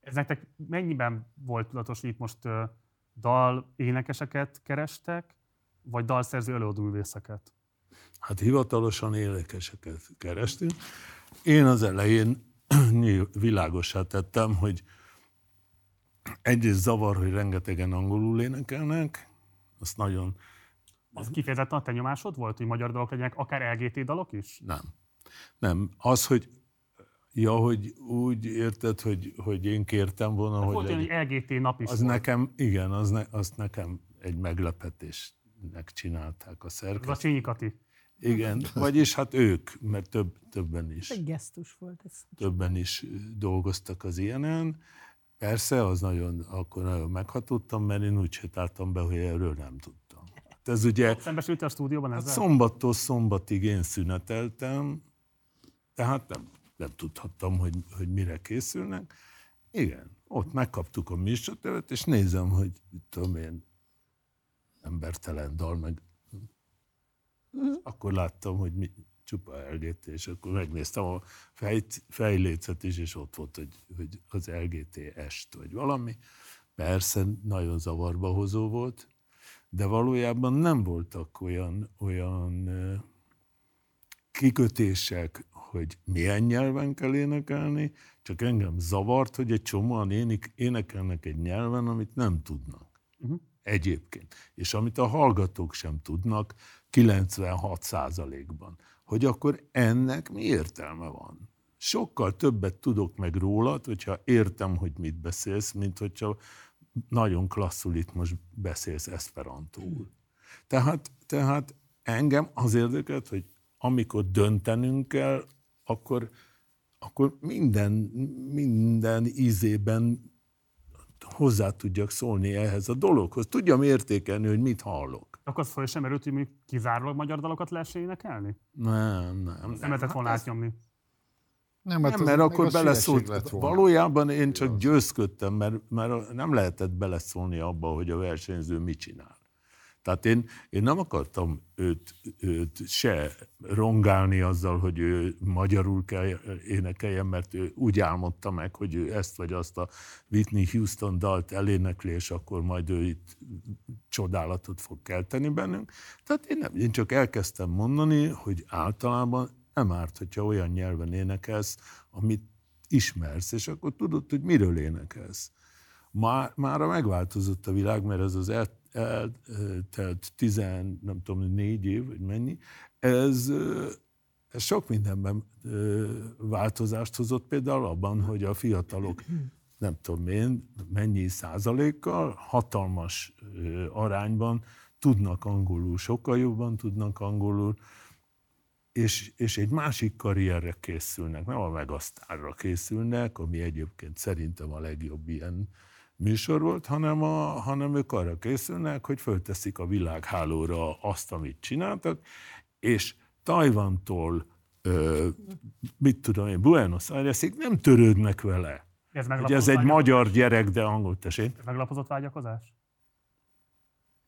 Ez nektek mennyiben volt tudatos, hogy itt most ö, dal énekeseket kerestek, vagy dalszerző előadóművészeket? Hát hivatalosan énekeseket kerestünk. Én az elején [clears throat] világossá tettem, hogy egyrészt zavar, hogy rengetegen angolul énekelnek, azt nagyon Az kifejezetten a te nyomásod volt, hogy magyar dalok legyenek, akár LGT dalok is? nem. Nem. Az, hogy Ja, hogy úgy érted, hogy, hogy én kértem volna, Hát hogy volt legyen. hogy LGT nap is Az volt. nekem, igen, az ne, azt nekem egy meglepetésnek csinálták a Ez a szerkesztők. Csényi Kati. Igen, [laughs] vagyis hát ők, mert több, többen is, Egy gesztus volt ez. többen is dolgoztak az ilyenen. Persze, az nagyon, akkor nagyon meghatottam, mert én úgy sétáltam be, hogy erről nem tudtam. Hát Ez ugye, Szembesültél a stúdióban hát ezzel? szombattól szombatig én szüneteltem, tehát nem, nem tudhattam, hogy, hogy mire készülnek. Igen, ott megkaptuk a műsortervet, és nézem, hogy tudom én, embertelen dal, meg akkor láttam, hogy mi, csupa LGT, és akkor megnéztem a fej, fejlécet is, és ott volt, hogy, hogy az LGT est, vagy valami. Persze, nagyon zavarba hozó volt, de valójában nem voltak olyan, olyan kikötések, hogy milyen nyelven kell énekelni, csak engem zavart, hogy egy csomóan énik, énekelnek egy nyelven, amit nem tudnak. Uh-huh. Egyébként. És amit a hallgatók sem tudnak, 96 százalékban. Hogy akkor ennek mi értelme van? Sokkal többet tudok meg rólad, hogyha értem, hogy mit beszélsz, mint hogyha nagyon klasszul itt most beszélsz esperantóul. Tehát, tehát engem az érdekelt, hogy amikor döntenünk kell, akkor, akkor minden, minden ízében hozzá tudjak szólni ehhez a dologhoz. Tudjam értékelni, hogy mit hallok. Akkor az föl sem erőt, hogy kizárólag magyar dalokat lehessen énekelni? Nem, nem. Nem lehetett volna átnyomni. Nem, Nem, az mert meg akkor az hülyeség beleszólt. Valójában én csak győzködtem, mert, mert nem lehetett beleszólni abba, hogy a versenyző mit csinál. Tehát én, én nem akartam őt, őt se rongálni azzal, hogy ő magyarul kell énekeljen, mert ő úgy álmodta meg, hogy ő ezt vagy azt a Whitney Houston dalt elénekli, és akkor majd ő itt csodálatot fog kelteni bennünk. Tehát én, nem, én csak elkezdtem mondani, hogy általában nem árt, hogyha olyan nyelven énekelsz, amit ismersz, és akkor tudod, hogy miről énekelsz. Már, mára megváltozott a világ, mert ez az el- eltelt tizen, nem tudom, négy év, vagy mennyi, ez, ez sok mindenben változást hozott, például abban, hogy a fiatalok, nem tudom én, mennyi százalékkal, hatalmas arányban tudnak angolul, sokkal jobban tudnak angolul, és, és egy másik karrierre készülnek, nem a megasztárra készülnek, ami egyébként szerintem a legjobb ilyen műsor volt, hanem, a, hanem ők arra készülnek, hogy fölteszik a világhálóra azt, amit csináltak, és Tajvantól, ö, mit tudom én, Buenos Airesig nem törődnek vele. Ez meglapozott ez egy magyar gyerek, de angol tessék. Ez meglapozott vágyakozás?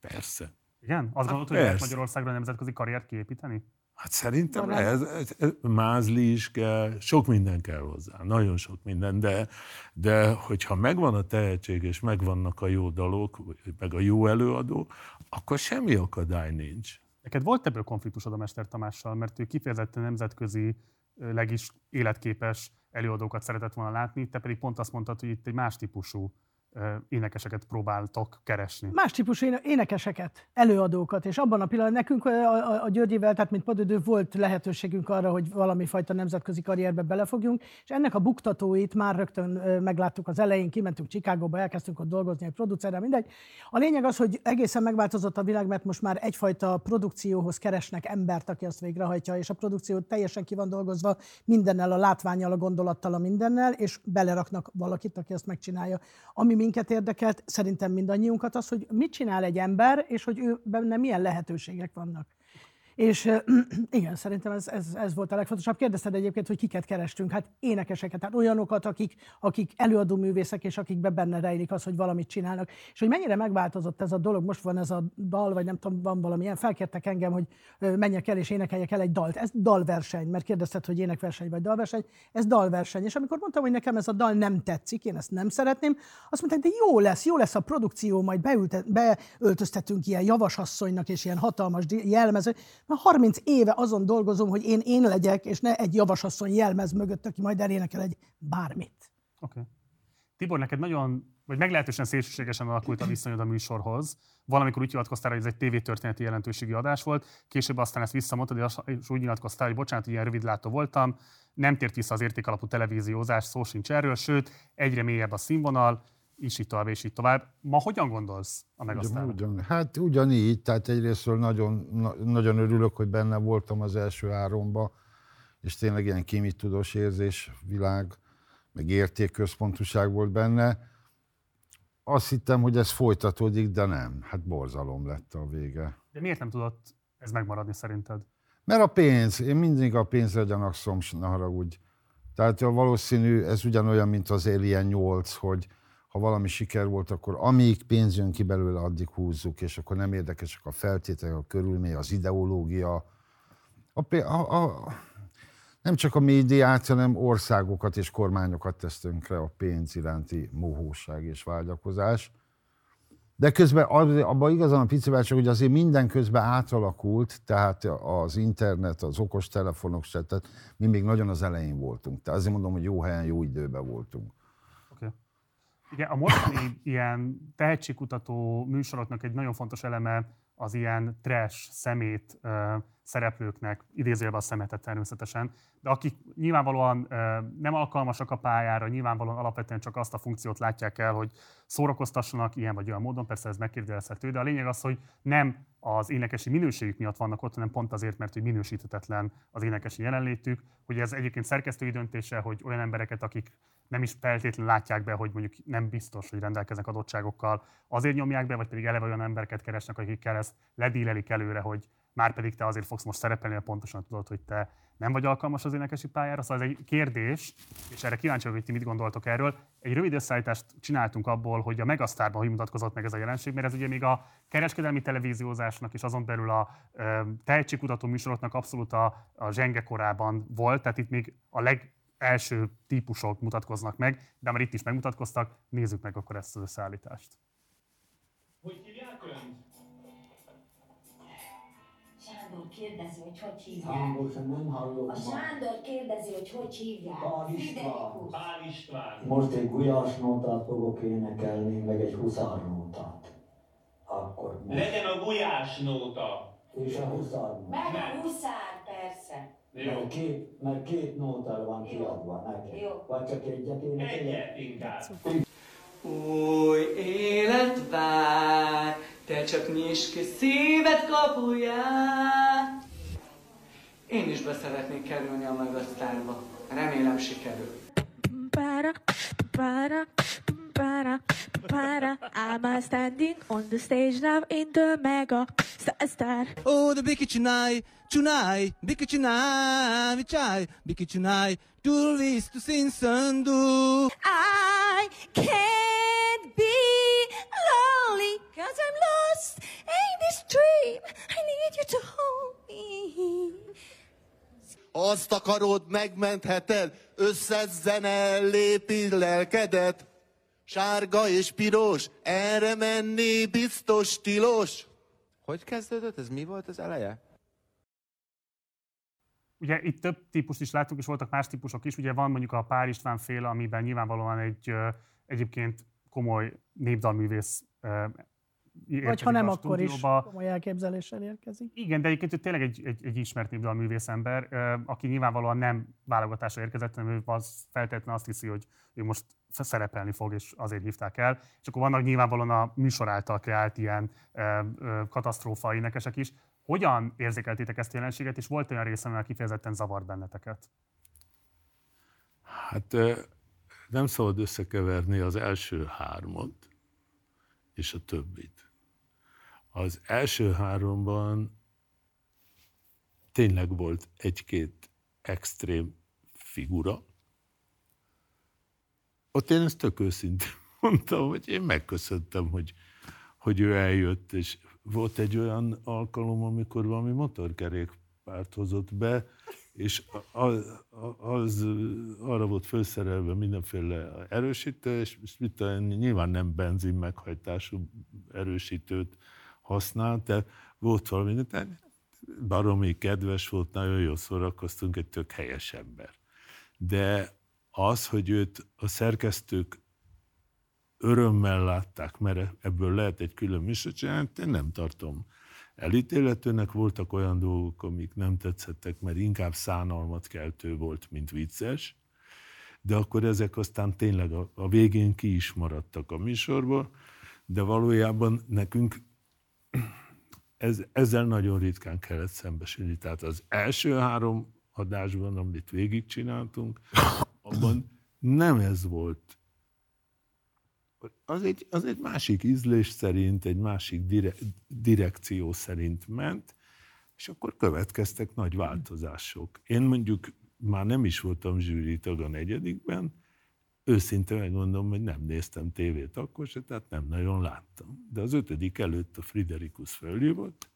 Persze. Igen? Azt gondolod, hogy persze. Magyarországra nemzetközi karriert kiépíteni? Hát szerintem Talán. ez, ez, ez, mázli is kell, sok minden kell hozzá, nagyon sok minden, de, de hogyha megvan a tehetség, és megvannak a jó dalok, meg a jó előadó, akkor semmi akadály nincs. Neked volt ebből konfliktusod a Mester Tamással, mert ő kifejezetten nemzetközi, legis életképes előadókat szeretett volna látni, te pedig pont azt mondtad, hogy itt egy más típusú énekeseket próbáltok keresni. Más típusú éne- énekeseket, előadókat, és abban a pillanatban nekünk a, a, a Györgyivel, tehát mint padödő volt lehetőségünk arra, hogy valami fajta nemzetközi karrierbe belefogjunk, és ennek a buktatóit már rögtön megláttuk az elején, kimentünk Chicagóba, elkezdtünk ott dolgozni egy producerrel, mindegy. A lényeg az, hogy egészen megváltozott a világ, mert most már egyfajta produkcióhoz keresnek embert, aki azt végrehajtja, és a produkció teljesen ki van dolgozva mindennel, a látványal, a gondolattal, a mindennel, és beleraknak valakit, aki azt megcsinálja. Ami minket érdekelt, szerintem mindannyiunkat az, hogy mit csinál egy ember, és hogy ő benne milyen lehetőségek vannak. És [clears throat] igen, szerintem ez, ez, ez volt a legfontosabb. Kérdezted egyébként, hogy kiket kerestünk. Hát énekeseket, tehát olyanokat, akik, akik előadó művészek, és akikbe benne rejlik az, hogy valamit csinálnak. És hogy mennyire megváltozott ez a dolog, most van ez a dal, vagy nem tudom, van valamilyen, felkértek engem, hogy menjek el és énekeljek el egy dalt. Ez dalverseny, mert kérdezted, hogy énekverseny vagy dalverseny. Ez dalverseny. És amikor mondtam, hogy nekem ez a dal nem tetszik, én ezt nem szeretném, azt mondták, de jó lesz, jó lesz a produkció, majd beülte, beöltöztetünk ilyen javasasszonynak és ilyen hatalmas jelmező. Már 30 éve azon dolgozom, hogy én én legyek, és ne egy javasasszony jelmez mögött, aki majd elénekel egy bármit. Oké. Okay. Tibor, neked nagyon vagy meglehetősen szélsőségesen alakult a viszonyod a műsorhoz. Valamikor úgy nyilatkoztál, hogy ez egy tévétörténeti jelentőségi adás volt, később aztán ezt visszamondtad, és úgy nyilatkoztál, hogy bocsánat, hogy ilyen rövidlátó voltam, nem tért vissza az értékalapú televíziózás, szó sincs erről, sőt, egyre mélyebb a színvonal, és így tovább, és így tovább. Ma hogyan gondolsz a megasztárra? Ugyan, hát ugyanígy, tehát egyrésztről nagyon, nagyon örülök, hogy benne voltam az első háromba, és tényleg ilyen kémitudós érzés, világ, meg értékközpontúság volt benne. Azt hittem, hogy ez folytatódik, de nem. Hát borzalom lett a vége. De miért nem tudott ez megmaradni szerinted? Mert a pénz, én mindig a pénzre gyanakszom, ne haragudj. Tehát a valószínű, ez ugyanolyan, mint az Alien 8, hogy ha valami siker volt, akkor amíg pénz jön ki belőle, addig húzzuk, és akkor nem érdekesek a feltételek, a körülmény, az ideológia. A, a, a, nem csak a médiát, hanem országokat és kormányokat tesz tönkre a pénz iránti mohóság és vágyakozás. De közben abban igazán a pici csak, hogy azért minden közben átalakult, tehát az internet, az okostelefonok se, tehát mi még nagyon az elején voltunk. Tehát azért mondom, hogy jó helyen, jó időben voltunk. Igen, a mostani ilyen tehetségkutató műsoroknak egy nagyon fontos eleme az ilyen trash, szemét uh, szereplőknek, idézőjelben a szemetet természetesen, de akik nyilvánvalóan uh, nem alkalmasak a pályára, nyilvánvalóan alapvetően csak azt a funkciót látják el, hogy szórakoztassanak ilyen vagy olyan módon, persze ez megkérdezhető, de a lényeg az, hogy nem az énekesi minőségük miatt vannak ott, hanem pont azért, mert hogy minősíthetetlen az énekesi jelenlétük, hogy ez egyébként szerkesztői döntése, hogy olyan embereket, akik nem is feltétlenül látják be, hogy mondjuk nem biztos, hogy rendelkeznek adottságokkal, azért nyomják be, vagy pedig eleve olyan embereket keresnek, akikkel ezt ledílelik előre, hogy már pedig te azért fogsz most szerepelni, mert pontosan tudod, hogy te nem vagy alkalmas az énekesi pályára. Szóval ez egy kérdés, és erre kíváncsi vagyok, hogy ti mit gondoltok erről. Egy rövid összeállítást csináltunk abból, hogy a Megasztárban hogy mutatkozott meg ez a jelenség, mert ez ugye még a kereskedelmi televíziózásnak és azon belül a tehetségkutató műsoroknak abszolút a, a zsenge korában volt, tehát itt még a leg első típusok mutatkoznak meg, de már itt is megmutatkoztak, nézzük meg akkor ezt az összeállítást. Hogy hívják önt? Sándor kérdezi, hogy hogy hívják. Nem hallom. A Sándor kérdezi, hogy hogy hívják. Pál István. Pál István. Most egy gulyás nótát fogok énekelni, meg egy huszár nótát. Akkor most. Legyen a gulyás nóta. És a huszár nóta. Meg a huszár, persze. Mert két, mert két nóta van kiadva nekem. Jó. Vagy csak egyet énekelni? Egyet inkább. Új élet vár, te csak nyisd ki szíved kapuját. Én is beszeretnék kerülni a Megasztárba. Remélem sikerül. Para, para, para, para. I'm standing on the stage now in the mega star. Oh, the biki csinálj, csinálj, biki csinálj, csinálj, biki túl víz, tu szín szöndú. I can't dream. I need you to hold me. Azt akarod, megmentheted, összezene lépi lelkedet. Sárga és piros, erre menni biztos tilos. Hogy kezdődött? Ez mi volt az eleje? Ugye itt több típust is láttuk, és voltak más típusok is. Ugye van mondjuk a Pál István féle, amiben nyilvánvalóan egy egyébként komoly népdalművész vagy ha nem, akkor is komoly elképzeléssel érkezik. Igen, de egyébként tényleg egy, egy, egy ismert népdalművész ember, aki nyilvánvalóan nem válogatásra érkezett, hanem ő az feltétlenül azt hiszi, hogy ő most szerepelni fog, és azért hívták el. És akkor vannak nyilvánvalóan a műsor által kreált ilyen katasztrófa énekesek is. Hogyan érzékeltétek ezt a jelenséget, és volt olyan része, amivel kifejezetten zavart benneteket? Hát nem szabad összekeverni az első hármat és a többit. Az első háromban tényleg volt egy-két extrém figura. Ott én ezt tök őszintén [laughs] mondtam, hogy én megköszöntem, hogy, hogy ő eljött, és volt egy olyan alkalom, amikor valami motorkerékpárt hozott be, és az, arra volt felszerelve mindenféle erősítő, és mit nyilván nem benzin meghajtású erősítőt használt, de volt valami, de baromi kedves volt, nagyon jól szórakoztunk, egy tök helyes ember. De az, hogy őt a szerkesztők örömmel látták, mert ebből lehet egy külön műsort csinálni, én nem tartom elítélhetőnek. Voltak olyan dolgok, amik nem tetszettek, mert inkább szánalmat keltő volt, mint vicces. De akkor ezek aztán tényleg a, a végén ki is maradtak a műsorból, de valójában nekünk ez, ezzel nagyon ritkán kellett szembesülni. Tehát az első három adásban, amit végigcsináltunk, abban nem ez volt. Az egy, az egy másik ízlés szerint, egy másik dire, direkció szerint ment, és akkor következtek nagy változások. Én mondjuk már nem is voltam zsűritag a negyedikben, őszintén megmondom, hogy nem néztem tévét akkor se, tehát nem nagyon láttam. De az ötödik előtt a Friderikus fölhívott,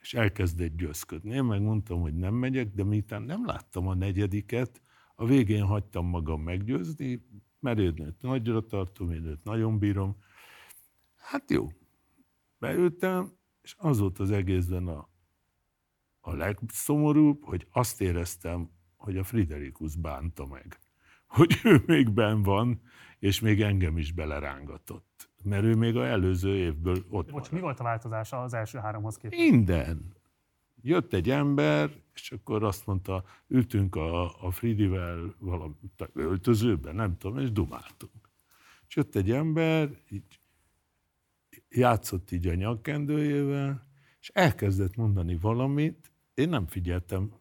és elkezdett győzködni. Én megmondtam, hogy nem megyek, de miután nem láttam a negyediket, a végén hagytam magam meggyőzni, mert őt nőtt nagyra tartom, én őt nagyon bírom. Hát jó, beültem, és az volt az egészben a, a legszomorúbb, hogy azt éreztem, hogy a Friderikus bánta meg. Hogy ő még ben van, és még engem is belerángatott. Mert ő még a előző évből ott Bocs, mi volt a változása az első háromhoz képest? Minden. Jött egy ember, és akkor azt mondta, ültünk a, a Fridivel valami öltözőben, nem tudom, és dumáltunk. És jött egy ember, így játszott így a nyakkendőjével, és elkezdett mondani valamit, én nem figyeltem,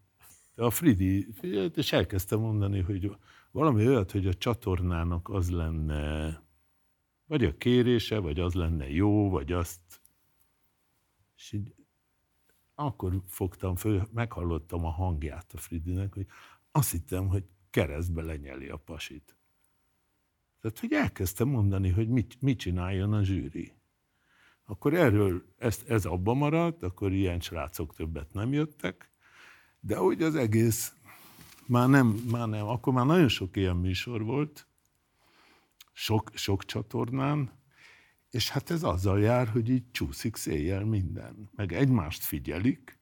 de a Fridi figyelt, és elkezdte mondani, hogy valami olyat, hogy a csatornának az lenne, vagy a kérése, vagy az lenne jó, vagy azt. És így akkor fogtam föl, meghallottam a hangját a Fridinek, hogy azt hittem, hogy keresztbe lenyeli a pasit. Tehát, hogy elkezdtem mondani, hogy mit, mit csináljon a zsűri. Akkor erről ezt, ez abba maradt, akkor ilyen srácok többet nem jöttek, de úgy az egész már nem, már nem, akkor már nagyon sok ilyen műsor volt, sok, sok csatornán, és hát ez azzal jár, hogy így csúszik széjjel minden. Meg egymást figyelik.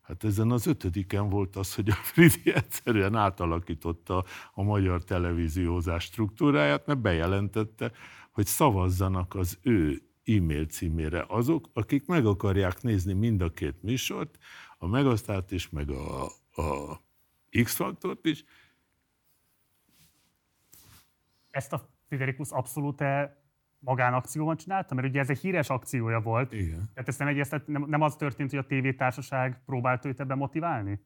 Hát ezen az ötödiken volt az, hogy a Fridi [laughs] egyszerűen átalakította a magyar televíziózás struktúráját, mert bejelentette, hogy szavazzanak az ő e-mail címére azok, akik meg akarják nézni mind a két műsort, a Megasztárt is, meg a, a X-faktort is. Ezt a Friderikus abszolút magánakcióban csinálta? Mert ugye ez egy híres akciója volt. Igen. Tehát ezt nem, egyeztet, nem, nem az történt, hogy a tévétársaság próbált őt ebben motiválni?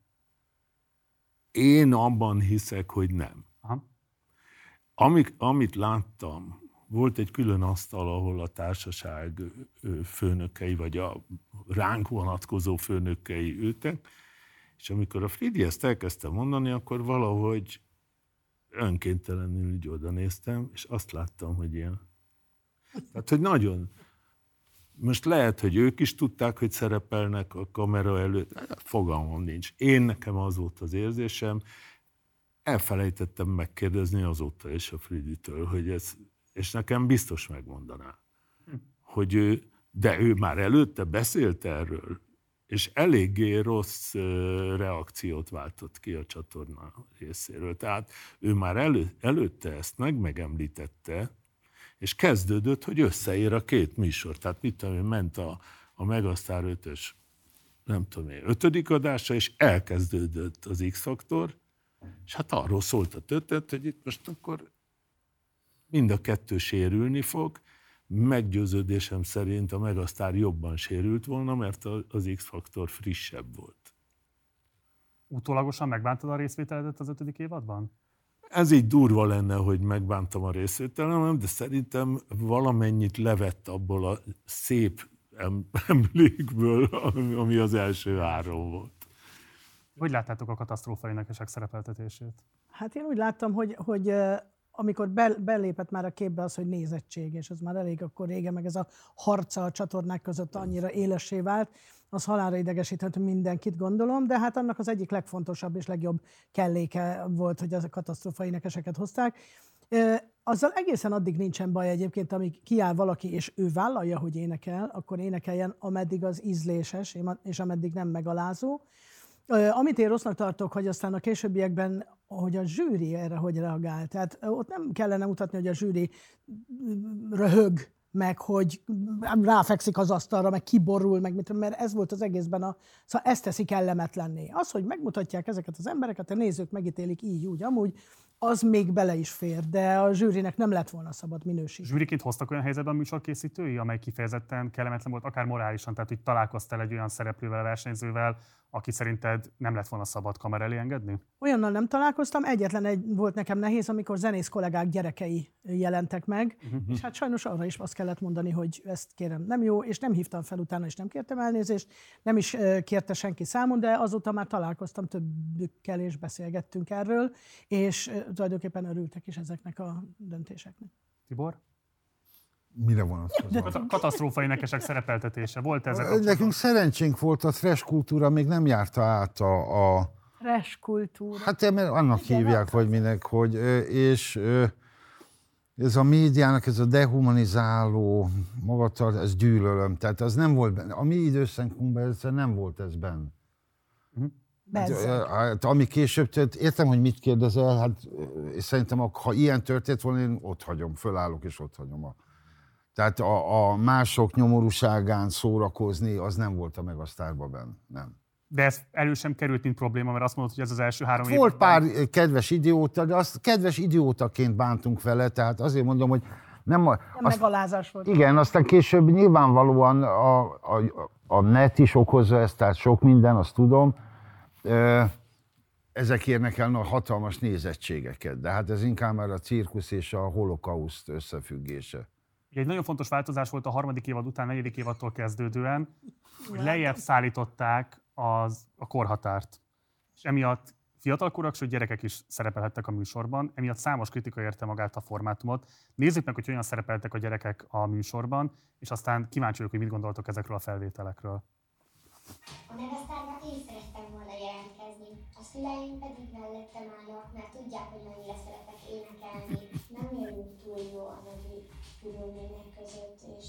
Én abban hiszek, hogy nem. Aha. Amik, amit láttam, volt egy külön asztal, ahol a társaság főnökei, vagy a ránk vonatkozó főnökei ültek, és amikor a Fridi ezt elkezdte mondani, akkor valahogy önkéntelenül így oda néztem, és azt láttam, hogy ilyen. Tehát, hogy nagyon... Most lehet, hogy ők is tudták, hogy szerepelnek a kamera előtt, fogalmam nincs. Én nekem az volt az érzésem, elfelejtettem megkérdezni azóta is a Friditől, hogy ez, és nekem biztos megmondaná, hogy ő, de ő már előtte beszélt erről, és eléggé rossz reakciót váltott ki a csatorna részéről. Tehát ő már elő, előtte ezt meg megemlítette, és kezdődött, hogy összeér a két műsor. Tehát mit tudom én, ment a, a Megasztár 5-ös, nem tudom én, ötödik adása, és elkezdődött az X-faktor, és hát arról szólt a történet, hogy itt most akkor mind a kettő sérülni fog, meggyőződésem szerint a Megasztár jobban sérült volna, mert az X-faktor frissebb volt. Utólagosan megbántad a részvételedet az ötödik évadban? Ez így durva lenne, hogy megbántam a részvételem, de szerintem valamennyit levett abból a szép [laughs] emlékből, ami az első három volt. Hogy láttátok a katasztrófa énekesek szerepeltetését? Hát én úgy láttam, hogy, hogy amikor belépett már a képbe az, hogy nézettség, és ez már elég akkor régen, meg ez a harca a csatornák között annyira élessé vált, az halálra idegesíthető mindenkit, gondolom, de hát annak az egyik legfontosabb és legjobb kelléke volt, hogy ezek katasztrofa énekeseket hozták. Azzal egészen addig nincsen baj egyébként, amíg kiáll valaki, és ő vállalja, hogy énekel, akkor énekeljen, ameddig az ízléses, és ameddig nem megalázó. Amit én rossznak tartok, hogy aztán a későbbiekben, hogy a zsűri erre hogy reagál. Tehát ott nem kellene mutatni, hogy a zsűri röhög, meg hogy ráfekszik az asztalra, meg kiborul, meg mit, mert ez volt az egészben a... Szóval ezt teszi kellemetlenné. Az, hogy megmutatják ezeket az embereket, a nézők megítélik így, úgy, amúgy, az még bele is fér, de a zsűrinek nem lett volna szabad minőség. Zsűriként hoztak olyan helyzetben a műsorkészítői, amely kifejezetten kellemetlen volt, akár morálisan, tehát hogy találkoztál egy olyan szereplővel, versenyzővel, aki szerinted nem lett volna szabad kamera elé engedni? Olyannal nem találkoztam, egyetlen egy volt nekem nehéz, amikor zenész kollégák gyerekei jelentek meg, uh-huh. és hát sajnos arra is azt kellett mondani, hogy ezt kérem nem jó, és nem hívtam fel utána, és nem kértem elnézést, nem is kérte senki számon, de azóta már találkoztam többükkel, és beszélgettünk erről, és tulajdonképpen örültek is ezeknek a döntéseknek. Tibor? Mire vonatkozik? Kat- katasztrófa énekesek szerepeltetése. Volt ezek Nekünk szerencsénk volt, a trash kultúra még nem járta át a... a... Trash kultúra. Hát mert annak Igen, hívják, vagy minek, hogy... És ez a médiának, ez a dehumanizáló magatart, ez gyűlölöm. Tehát az nem volt benne. A mi időszakunkban ez nem volt ez benne. Hát, hát, ami később tört, értem, hogy mit kérdezel, hát szerintem, ha ilyen történt volna, én ott hagyom, fölállok és ott hagyom a tehát a, a mások nyomorúságán szórakozni, az nem volt a Megasztárba benne, nem. De ez elő sem került, mint probléma, mert azt mondod, hogy ez az első három év. Volt pár kedves idióta, de azt kedves idiótaként bántunk vele, tehát azért mondom, hogy nem... A, nem azt, megalázás volt. Igen, aztán később nyilvánvalóan a, a, a net is okozza ezt, tehát sok minden, azt tudom. Ezek érnek el a hatalmas nézettségeket, de hát ez inkább már a cirkusz és a holokauszt összefüggése. Egy nagyon fontos változás volt a harmadik évad után, negyedik évadtól kezdődően, hogy lejjebb szállították az, a korhatárt. És emiatt fiatalkorak, sőt gyerekek is szerepelhettek a műsorban, emiatt számos kritika érte magát a formátumot. Nézzük meg, hogy hogyan szerepeltek a gyerekek a műsorban, és aztán kíváncsi vagyok, hogy mit gondoltok ezekről a felvételekről. A nevesztárnak én szerettem volna jelentkezni. A szüleim pedig mellettem állnak, mert tudják, hogy mennyire szeretek énekelni. Nem élünk túl jó anyagi körülmények között, és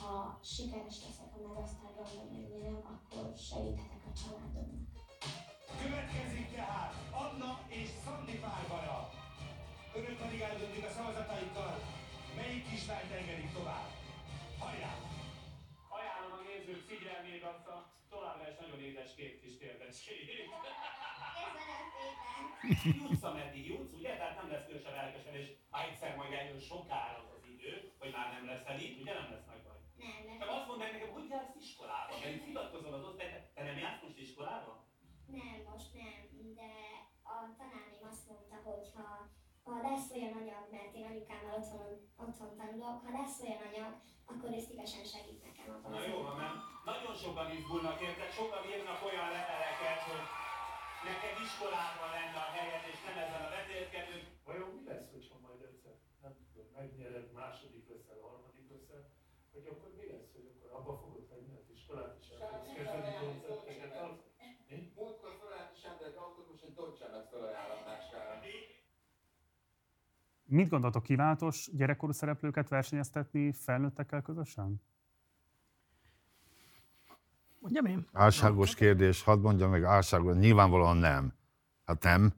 ha sikeres leszek a Megasztárban, vagy megnyerem, akkor segíthetek a családomnak. Következik tehát Anna és Szandi párbara. Önök pedig eldöntik a szavazataikkal, melyik kislányt engedik tovább. Hajrá! Ajánlom a nézők figyelmét azt a továbbra is nagyon édes két kis kérdését. Jutsz, ameddig jutsz, ugye? Tehát nem lesz különösebb elkesedés, ha egyszer majd eljön sokára idő, hogy már nem leszel itt, ugye nem lesz nagy baj? Nem, nem. Csak azt mondd meg nekem, hogy jársz iskolába? Mert itt hivatkozol az osztály, te nem jársz most iskolába? Nem, most nem, de a tanárném azt mondta, hogy ha, ha lesz olyan anyag, mert én anyukámmal otthon, otthon tanulok, ha lesz olyan anyag, akkor ő szívesen segít nekem abban. Na jó, nem? Nagyon sokan izgulnak érted, sokan írnak olyan leveleket, hogy neked iskolában lenne a helyed, és nem ezen a vetélkedőn. Vajon mi lesz, hogyha majd egyszer, nem tudom, megnyered, második leszel, harmadik leszel, hogy akkor mi lesz, hogy akkor abba fogod hagyni az iskolát, és elkezdesz kezdeni koncerteket? Múltkor felállt is emberek autobuson Dodge-nak felajánl a táskára. Mit gondoltok, kívánatos gyerekkorú szereplőket versenyeztetni felnőttekkel közösen? Mondjam én? Álságos kérdés, hadd mondjam meg álságos, nyilvánvalóan nem. Hát nem.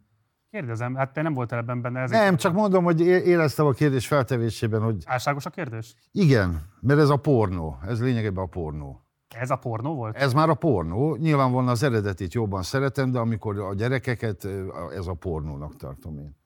Kérdezem, hát te nem voltál ebben benne. Ezért nem, csak mondom, hogy éreztem a kérdés feltevésében, hogy... Álságos a kérdés? Igen, mert ez a pornó, ez lényegében a pornó. Ez a pornó volt? Ez már a pornó. Nyilvánvalóan az eredetit jobban szeretem, de amikor a gyerekeket, ez a pornónak tartom én.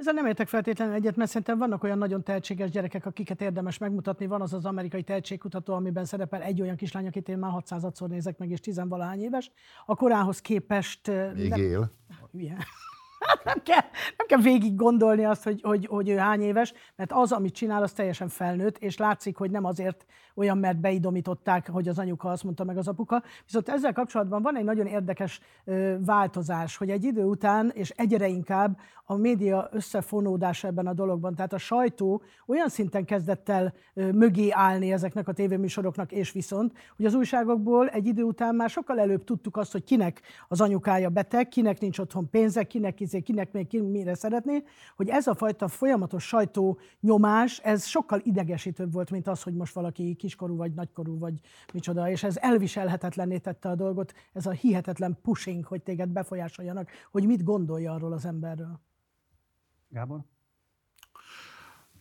Ezzel nem értek feltétlenül egyet, mert szerintem vannak olyan nagyon tehetséges gyerekek, akiket érdemes megmutatni. Van az az amerikai tehetségkutató, amiben szerepel egy olyan kislány, akit én már 600-szor nézek meg, és tizenvalahány éves. A korához képest... Még nem... él. Hülye. [laughs] Nem kell, nem kell végig gondolni azt, hogy, hogy, hogy ő hány éves, mert az, amit csinál, az teljesen felnőtt, és látszik, hogy nem azért olyan, mert beidomították, hogy az anyuka azt mondta meg az apuka. Viszont ezzel kapcsolatban van egy nagyon érdekes változás, hogy egy idő után, és egyre inkább a média összefonódása ebben a dologban, tehát a sajtó olyan szinten kezdett el mögé állni ezeknek a tévéműsoroknak, és viszont, hogy az újságokból egy idő után már sokkal előbb tudtuk azt, hogy kinek az anyukája beteg, kinek nincs otthon pénze, kinek izé, kinek még ki mire szeretné, hogy ez a fajta folyamatos sajtó nyomás, ez sokkal idegesítőbb volt, mint az, hogy most valaki kiskorú vagy nagykorú vagy micsoda, és ez elviselhetetlenné tette a dolgot, ez a hihetetlen pushing, hogy téged befolyásoljanak, hogy mit gondolja arról az emberről. Gábor?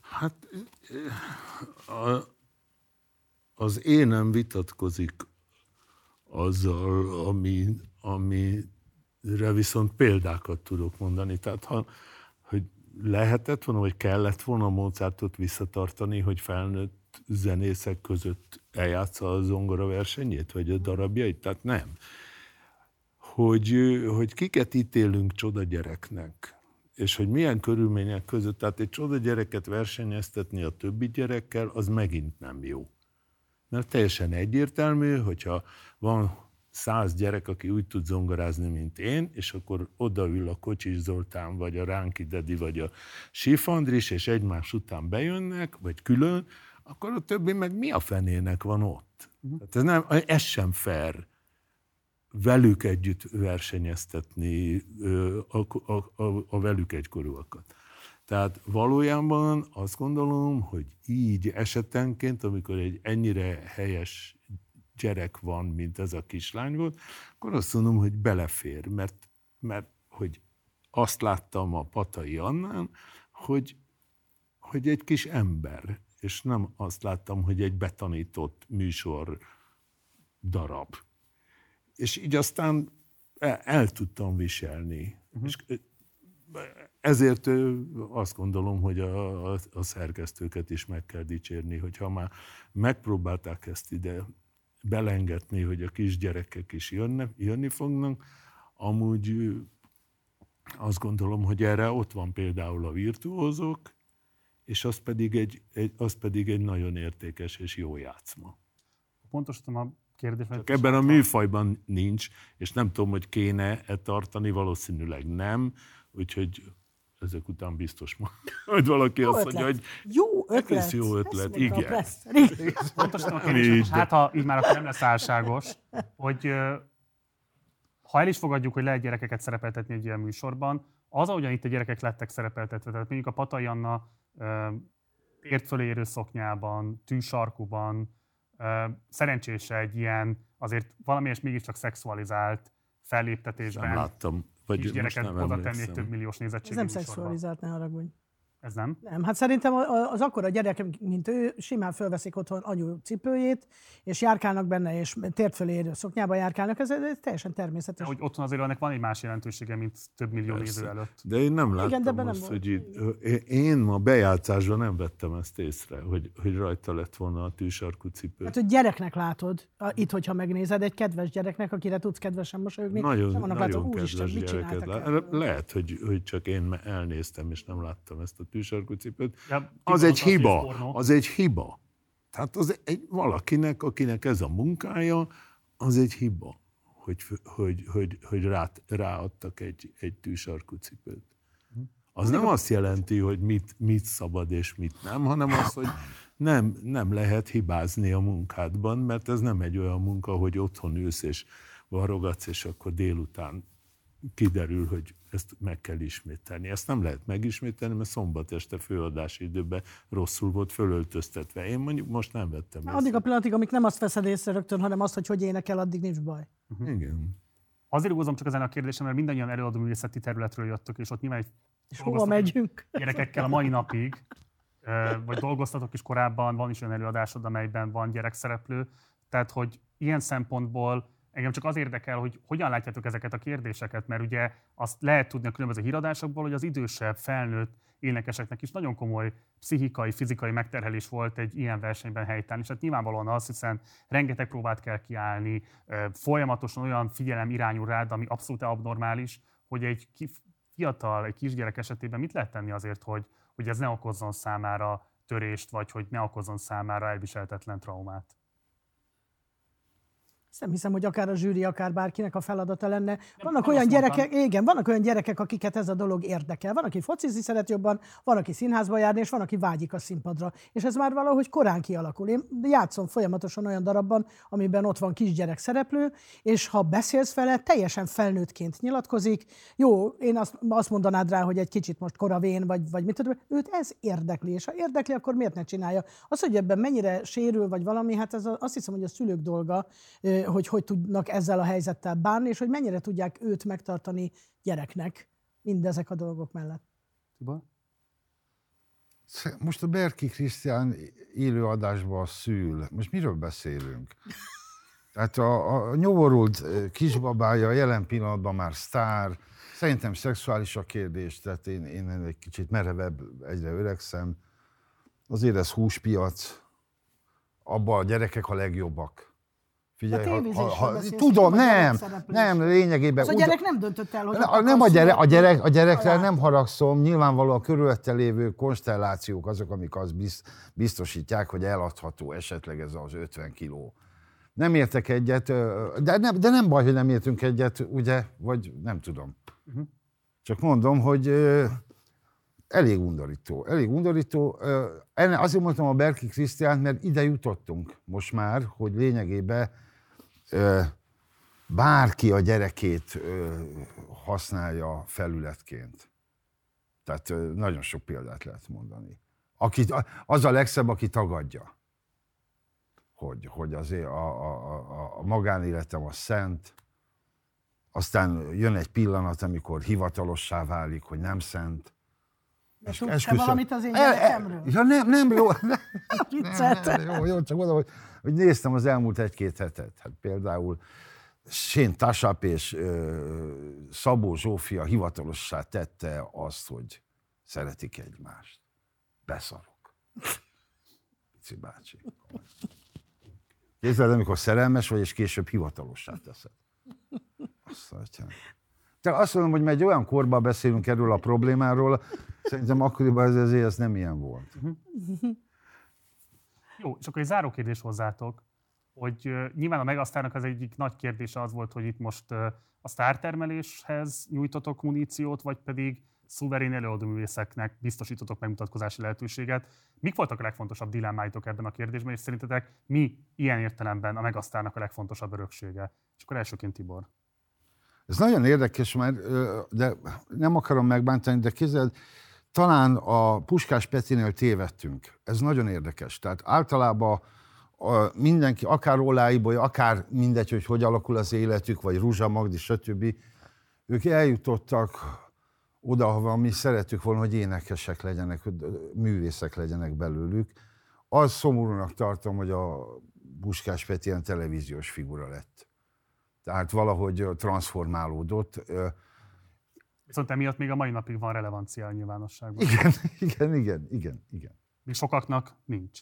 Hát a, az énem vitatkozik azzal, ami, amire viszont példákat tudok mondani. Tehát ha, hogy lehetett volna, vagy kellett volna Mozartot visszatartani, hogy felnőtt zenészek között eljátsza a zongora versenyét, vagy a darabjait? Tehát nem. Hogy, hogy kiket ítélünk csoda gyereknek, és hogy milyen körülmények között, tehát egy csoda gyereket versenyeztetni a többi gyerekkel, az megint nem jó. Mert teljesen egyértelmű, hogyha van száz gyerek, aki úgy tud zongorázni, mint én, és akkor odaül a Kocsis Zoltán, vagy a Ránki Dedi, vagy a Sifandris, és egymás után bejönnek, vagy külön, akkor a többi meg mi a fenének van ott? Uh-huh. Tehát ez, nem, ez sem fair velük együtt versenyeztetni a, a, a, a velük egykorúakat. Tehát valójában azt gondolom, hogy így esetenként, amikor egy ennyire helyes gyerek van, mint ez a kislány volt, akkor azt mondom, hogy belefér, mert, mert hogy azt láttam a Patai Annán, hogy, hogy egy kis ember, és nem azt láttam, hogy egy betanított műsor darab. És így aztán el, el tudtam viselni. Uh-huh. És ezért azt gondolom, hogy a, a, a szerkesztőket is meg kell dicsérni, hogyha már megpróbálták ezt ide belengetni, hogy a kisgyerekek is jönnek, jönni fognak, amúgy azt gondolom, hogy erre ott van például a virtuózok, és az pedig egy, egy, az pedig egy nagyon értékes és jó játszma. Pontosítom a kérdést. Csak ebben a műfajban nincs, és nem tudom, hogy kéne-e tartani, valószínűleg nem, úgyhogy ezek után biztos [laughs] majd valaki jó azt mondja, hogy jó ötlet. Ez jó ötlet, igen. [laughs] Pontosan a kérdés, hát ha így már akkor nem lesz álságos, hogy ha el is fogadjuk, hogy lehet gyerekeket szerepeltetni egy ilyen műsorban, az, ahogyan itt a gyerekek lettek szerepeltetve, tehát mondjuk a Patai Anna ért fölé érő szoknyában, tűsarkuban, szerencsése egy ilyen azért valamelyes mégiscsak szexualizált felléptetésben. Nem láttam vagy gyereket oda tenni egy több milliós nézettségű Ez nem szexualizált, ne haragudj. Ez nem? Nem, hát szerintem az akkora gyerek, mint ő, simán fölveszik otthon anyu cipőjét, és járkálnak benne, és tért fölé érő szoknyába járkálnak, ez, ez teljesen természetes. De, hogy otthon azért ennek van egy más jelentősége, mint több millió Persze. néző előtt. De én nem láttam Igen, de nem azt, volt. hogy itt, én ma bejátszásban nem vettem ezt észre, hogy, hogy rajta lett volna a tűsarkú cipő. Hát, hogy gyereknek látod, a, itt, hogyha megnézed, egy kedves gyereknek, akire tudsz kedvesen mosolyogni, Nagyon, sem annak nagyon látod, úristen, kedves mit gyereket csináltak el? Lehet, hogy, hogy csak én elnéztem, és nem láttam ezt a cipőt. Ja, Az egy hiba. pornó. Az egy hiba. Tehát az egy valakinek, akinek ez a munkája, az egy hiba, hogy, hogy, hogy, hogy rá, ráadtak egy, egy tűsarkú cipőt. Az nem azt jelenti, hogy mit, mit szabad és mit nem, hanem az, hogy nem, nem lehet hibázni a munkádban, mert ez nem egy olyan munka, hogy otthon ülsz és varogatsz, és akkor délután kiderül, hogy ezt meg kell ismételni. Ezt nem lehet megismételni, mert szombat este főadási időben rosszul volt fölöltöztetve. Én mondjuk most nem vettem Na, Addig a pillanatig, amíg nem azt veszed észre rögtön, hanem azt, hogy hogy énekel, addig nincs baj. Igen. Azért rúgozom csak ezen a kérdésem, mert mindannyian előadó művészeti területről jöttök, és ott nyilván egy És hova megyünk? Gyerekekkel a mai napig, vagy dolgoztatok is korábban, van is olyan előadásod, amelyben van gyerekszereplő. Tehát, hogy ilyen szempontból engem csak az érdekel, hogy hogyan látjátok ezeket a kérdéseket, mert ugye azt lehet tudni a különböző híradásokból, hogy az idősebb, felnőtt énekeseknek is nagyon komoly pszichikai, fizikai megterhelés volt egy ilyen versenyben helytállni, és hát nyilvánvalóan az, hiszen rengeteg próbát kell kiállni, folyamatosan olyan figyelem irányul rád, ami abszolút abnormális, hogy egy fiatal, egy kisgyerek esetében mit lehet tenni azért, hogy, hogy ez ne okozzon számára törést, vagy hogy ne okozzon számára elviselhetetlen traumát? Ezt nem hiszem, hogy akár a zsűri, akár bárkinek a feladata lenne. Vannak nem olyan gyerekek, igen, vannak olyan gyerekek, akiket ez a dolog érdekel. Van, aki focizni szeret jobban, van, aki színházba járni, és van, aki vágyik a színpadra. És ez már valahogy korán kialakul. Én játszom folyamatosan olyan darabban, amiben ott van kisgyerek szereplő, és ha beszélsz vele, teljesen felnőttként nyilatkozik. Jó, én azt, azt mondanád rá, hogy egy kicsit most koravén, vagy, vagy mit tudom, őt ez érdekli, és ha érdekli, akkor miért ne csinálja? Az, hogy ebben mennyire sérül, vagy valami, hát ez a, azt hiszem, hogy a szülők dolga, hogy hogy tudnak ezzel a helyzettel bánni, és hogy mennyire tudják őt megtartani gyereknek mindezek a dolgok mellett. Tibor? Most a Berki Krisztián élő adásban szül. Most miről beszélünk? Tehát a, a nyoborult eh, kisbabája jelen pillanatban már sztár, szerintem szexuális a kérdés, tehát én, én egy kicsit merevebb, egyre öregszem. Azért ez húspiac, abban a gyerekek a legjobbak. Figyelj, A tévézésről beszélsz, tudom, nem nem, lényegében. Az a gyerek nem döntött el, hogy Ne, nem a, gyere, a, gyerek, a gyerekre nem haragszom, nyilvánvalóan a körülötte lévő konstellációk azok, amik azt biz- biztosítják, hogy eladható esetleg ez az 50 kiló. Nem értek egyet, de nem, de nem baj, hogy nem értünk egyet, ugye, vagy nem tudom. Csak mondom, hogy elég undorító. Elég undorító. Azért mondtam a Berki Krisztiánt, mert ide jutottunk most már, hogy lényegében bárki a gyerekét használja felületként. Tehát nagyon sok példát lehet mondani. Aki, az a legszebb, aki tagadja, hogy, hogy azért a, a, a, a magánéletem a szent, aztán jön egy pillanat, amikor hivatalossá válik, hogy nem szent. De tudsz te valamit az én El- el- gyerekemről? Ja, nem, nem, jó. [laughs] Nem, jó, jó, csak mondom, hogy, hogy néztem az elmúlt egy-két hetet. Hát például Sén Tasap és ö, Szabó Zsófia hivatalossá tette azt, hogy szeretik egymást. Beszarok. Pici bácsi. Képzeld, amikor szerelmes vagy, és később hivatalossá teszed. Azt mondja. Te azt mondom, hogy egy olyan korban beszélünk erről a problémáról, szerintem akkoriban ez, ezért ez nem ilyen volt. Jó, és akkor egy záró kérdés hozzátok, hogy nyilván a Megasztárnak az egyik nagy kérdése az volt, hogy itt most a sztártermeléshez nyújtotok muníciót, vagy pedig szuverén előadóművészeknek biztosítotok megmutatkozási lehetőséget. Mik voltak a legfontosabb dilemmáitok ebben a kérdésben, és szerintetek mi ilyen értelemben a Megasztárnak a legfontosabb öröksége? És akkor elsőként Tibor. Ez nagyon érdekes, mert de nem akarom megbántani, de képzeld, talán a Puskás Petinél tévedtünk. Ez nagyon érdekes. Tehát általában a, mindenki, akár Oláiboly, akár mindegy, hogy hogy alakul az életük, vagy Ruzsa Magdi, stb. Ők eljutottak oda, ahova mi szeretük volna, hogy énekesek legyenek, művészek legyenek belőlük. Az szomorúnak tartom, hogy a Puskás Peti ilyen televíziós figura lett. Tehát valahogy transformálódott. Viszont emiatt még a mai napig van relevancia a nyilvánosságban. Igen, [laughs] igen, igen, igen, igen. Még sokaknak nincs.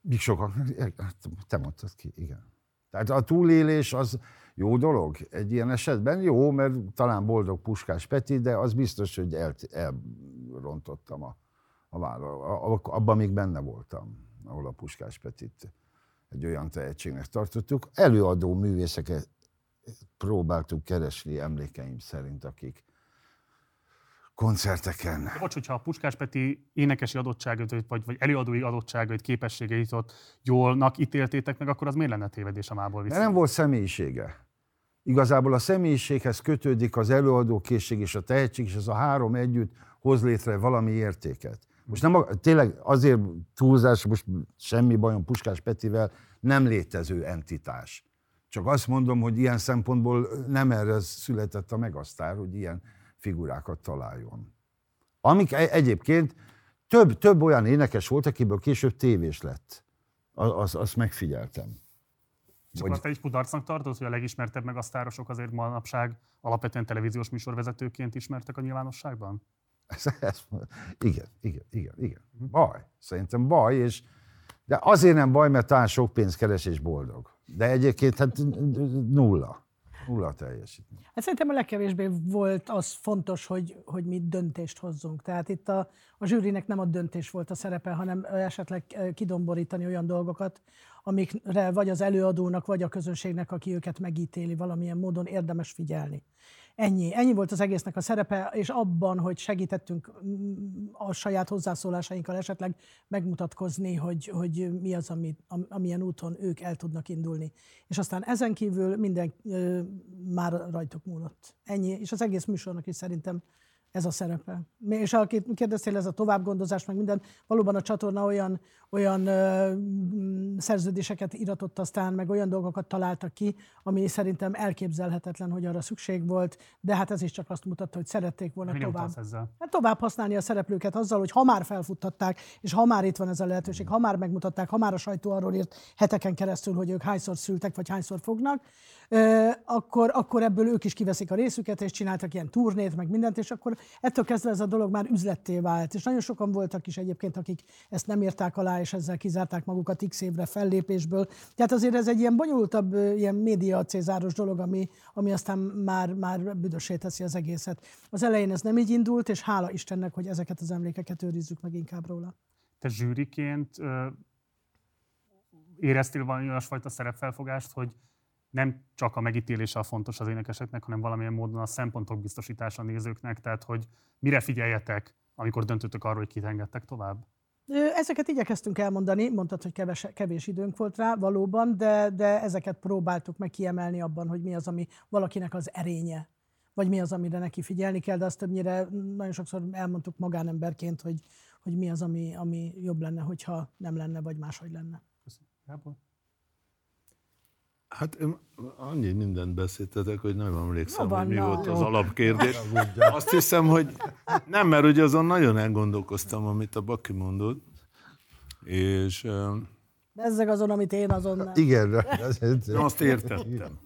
Míg sokaknak, hát te mondtad ki, igen. Tehát a túlélés az jó dolog egy ilyen esetben, jó, mert talán boldog Puskás Peti, de az biztos, hogy el, elrontottam a, a vállal. Abban még benne voltam, ahol a Puskás Petit egy olyan tehetségnek tartottuk. Előadó művészeket próbáltuk keresni emlékeim szerint, akik koncerteken De bocs, hogyha a Puskás Peti énekesi adottságait, vagy, vagy előadói adottságait, képességeit ott jólnak ítéltétek meg, akkor az miért lenne tévedés a mából vissza? nem volt személyisége. Igazából a személyiséghez kötődik az előadókészség és a tehetség, és ez a három együtt hoz létre valami értéket. Most nem, a- tényleg azért túlzás, most semmi bajom Puskás Petivel, nem létező entitás. Csak azt mondom, hogy ilyen szempontból nem erre született a megasztár, hogy ilyen figurákat találjon. Amik e- egyébként több, több olyan énekes volt, akiből később tévés lett. Az, azt megfigyeltem. És akkor azt egy kudarcnak tartod, hogy a legismertebb meg a sztárosok azért manapság alapvetően televíziós műsorvezetőként ismertek a nyilvánosságban? Ez, ez, igen, igen, igen, igen. Baj. Szerintem baj, és de azért nem baj, mert talán sok pénzt keres és boldog. De egyébként hát nulla. Nulla teljesítmény. Hát szerintem a legkevésbé volt az fontos, hogy, hogy mi döntést hozzunk. Tehát itt a, a zsűrinek nem a döntés volt a szerepe, hanem esetleg eh, kidomborítani olyan dolgokat, amikre vagy az előadónak, vagy a közönségnek, aki őket megítéli, valamilyen módon érdemes figyelni. Ennyi. Ennyi volt az egésznek a szerepe, és abban, hogy segítettünk mm, a saját hozzászólásainkkal esetleg megmutatkozni, hogy, hogy mi az, ami, amilyen úton ők el tudnak indulni. És aztán ezen kívül minden ö, már rajtuk múlott. Ennyi. És az egész műsornak is szerintem ez a szerepe. És akit kérdeztél, ez a továbbgondozás, meg minden, valóban a csatorna olyan, olyan ö, szerződéseket iratott aztán, meg olyan dolgokat találtak ki, ami szerintem elképzelhetetlen, hogy arra szükség volt, de hát ez is csak azt mutatta, hogy szerették volna Mi tovább. ezzel? Hát tovább használni a szereplőket azzal, hogy ha már felfuttatták, és ha már itt van ez a lehetőség, ha már megmutatták, ha már a sajtó arról írt heteken keresztül, hogy ők hányszor szültek, vagy hányszor fognak, akkor, akkor ebből ők is kiveszik a részüket, és csináltak ilyen turnét, meg mindent, és akkor ettől kezdve ez a dolog már üzletté vált. És nagyon sokan voltak is egyébként, akik ezt nem írták alá, és ezzel kizárták magukat x évre fellépésből. Tehát azért ez egy ilyen bonyolultabb, ilyen média cézáros dolog, ami, ami aztán már, már büdösé teszi az egészet. Az elején ez nem így indult, és hála Istennek, hogy ezeket az emlékeket őrizzük meg inkább róla. Te zsűriként éreztél valami olyasfajta szerepfelfogást, hogy nem csak a megítélése a fontos az énekeseknek, hanem valamilyen módon a szempontok biztosítása a nézőknek, tehát hogy mire figyeljetek, amikor döntöttök arról, hogy kit engedtek tovább? Ezeket igyekeztünk elmondani, mondtad, hogy keves, kevés időnk volt rá, valóban, de, de ezeket próbáltuk meg kiemelni abban, hogy mi az, ami valakinek az erénye, vagy mi az, amire neki figyelni kell, de azt többnyire nagyon sokszor elmondtuk magánemberként, hogy, hogy mi az, ami, ami jobb lenne, hogyha nem lenne, vagy máshogy lenne. Köszönöm. Hát annyi mindent beszéltetek, hogy nem emlékszem, Na, hogy mi na. volt az alapkérdés. [laughs] Azt hiszem, hogy nem, mert ugye azon nagyon elgondolkoztam, amit a Baki mondott, és Bezzeg azon, amit én azon... [laughs] Igen, azt értettem.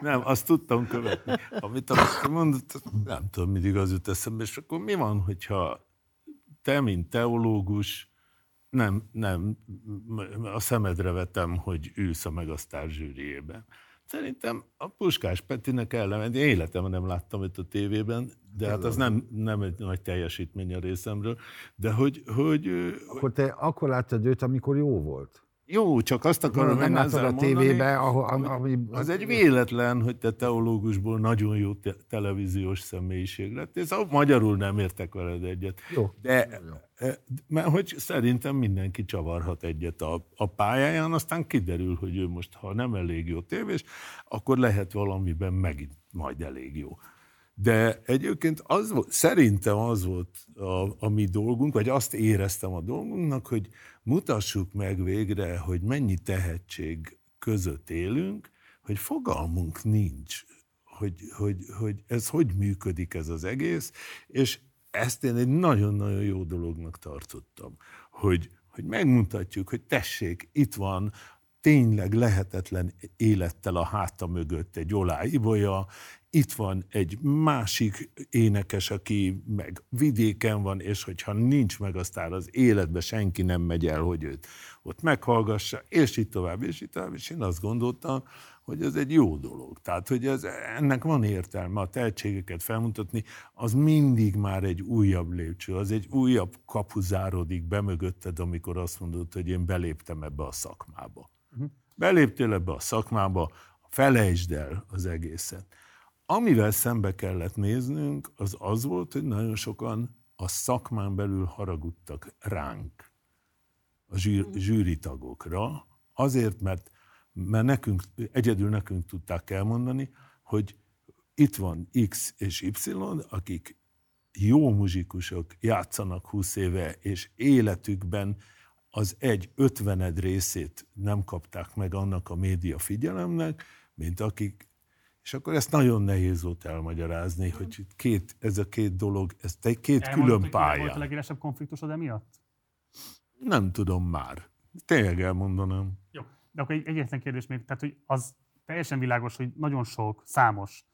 Nem, azt tudtam követni. Amit a Baki mondott, nem tudom, mindig az jut eszembe, és akkor mi van, hogyha te, mint teológus, nem, nem, a szemedre vetem, hogy ülsz a Megasztár zsűriében. Szerintem a Puskás Petinek ellenment, én életemben nem láttam őt a tévében, de hát az nem, nem egy nagy teljesítmény a részemről, de hogy... hogy Akkor te akkor láttad őt, amikor jó volt? Jó, csak azt akarom nem én ezzel a tévébe, ahol, hogy ami, az egy véletlen, hogy te teológusból nagyon jó te- televíziós személyiség lett. Ez magyarul nem értek veled egyet. Jó. De, eh, mert hogy szerintem mindenki csavarhat egyet a, a pályáján, aztán kiderül, hogy ő most, ha nem elég jó tévés, akkor lehet valamiben megint majd elég jó. De egyébként az volt, szerintem az volt a, a mi dolgunk, vagy azt éreztem a dolgunknak, hogy mutassuk meg végre, hogy mennyi tehetség között élünk, hogy fogalmunk nincs, hogy, hogy, hogy ez hogy működik ez az egész, és ezt én egy nagyon-nagyon jó dolognak tartottam, hogy, hogy megmutatjuk, hogy tessék, itt van tényleg lehetetlen élettel a háta mögött egy Olá itt van egy másik énekes, aki meg vidéken van, és hogyha nincs meg aztán az életbe senki nem megy el, hogy őt ott meghallgassa, és így tovább, és így tovább, és én azt gondoltam, hogy ez egy jó dolog. Tehát, hogy ez, ennek van értelme, a tehetségeket felmutatni, az mindig már egy újabb lépcső, az egy újabb kapu záródik be mögötted, amikor azt mondod, hogy én beléptem ebbe a szakmába. Beléptél ebbe a szakmába, felejtsd el az egészet. Amivel szembe kellett néznünk, az az volt, hogy nagyon sokan a szakmán belül haragudtak ránk, a zsűr, zsűritagokra, azért, mert, mert nekünk, egyedül nekünk tudták elmondani, hogy itt van X és Y, akik jó muzsikusok, játszanak 20 éve, és életükben az egy ötvened részét nem kapták meg annak a média figyelemnek, mint akik és akkor ezt nagyon nehéz volt elmagyarázni, hogy itt két, ez a két dolog, ez egy két Elmondod, külön mi volt a pálya. legélesebb konfliktusod emiatt? Nem tudom már. Tényleg elmondanám. Jó. De akkor egy egyetlen kérdés még, tehát hogy az teljesen világos, hogy nagyon sok, számos,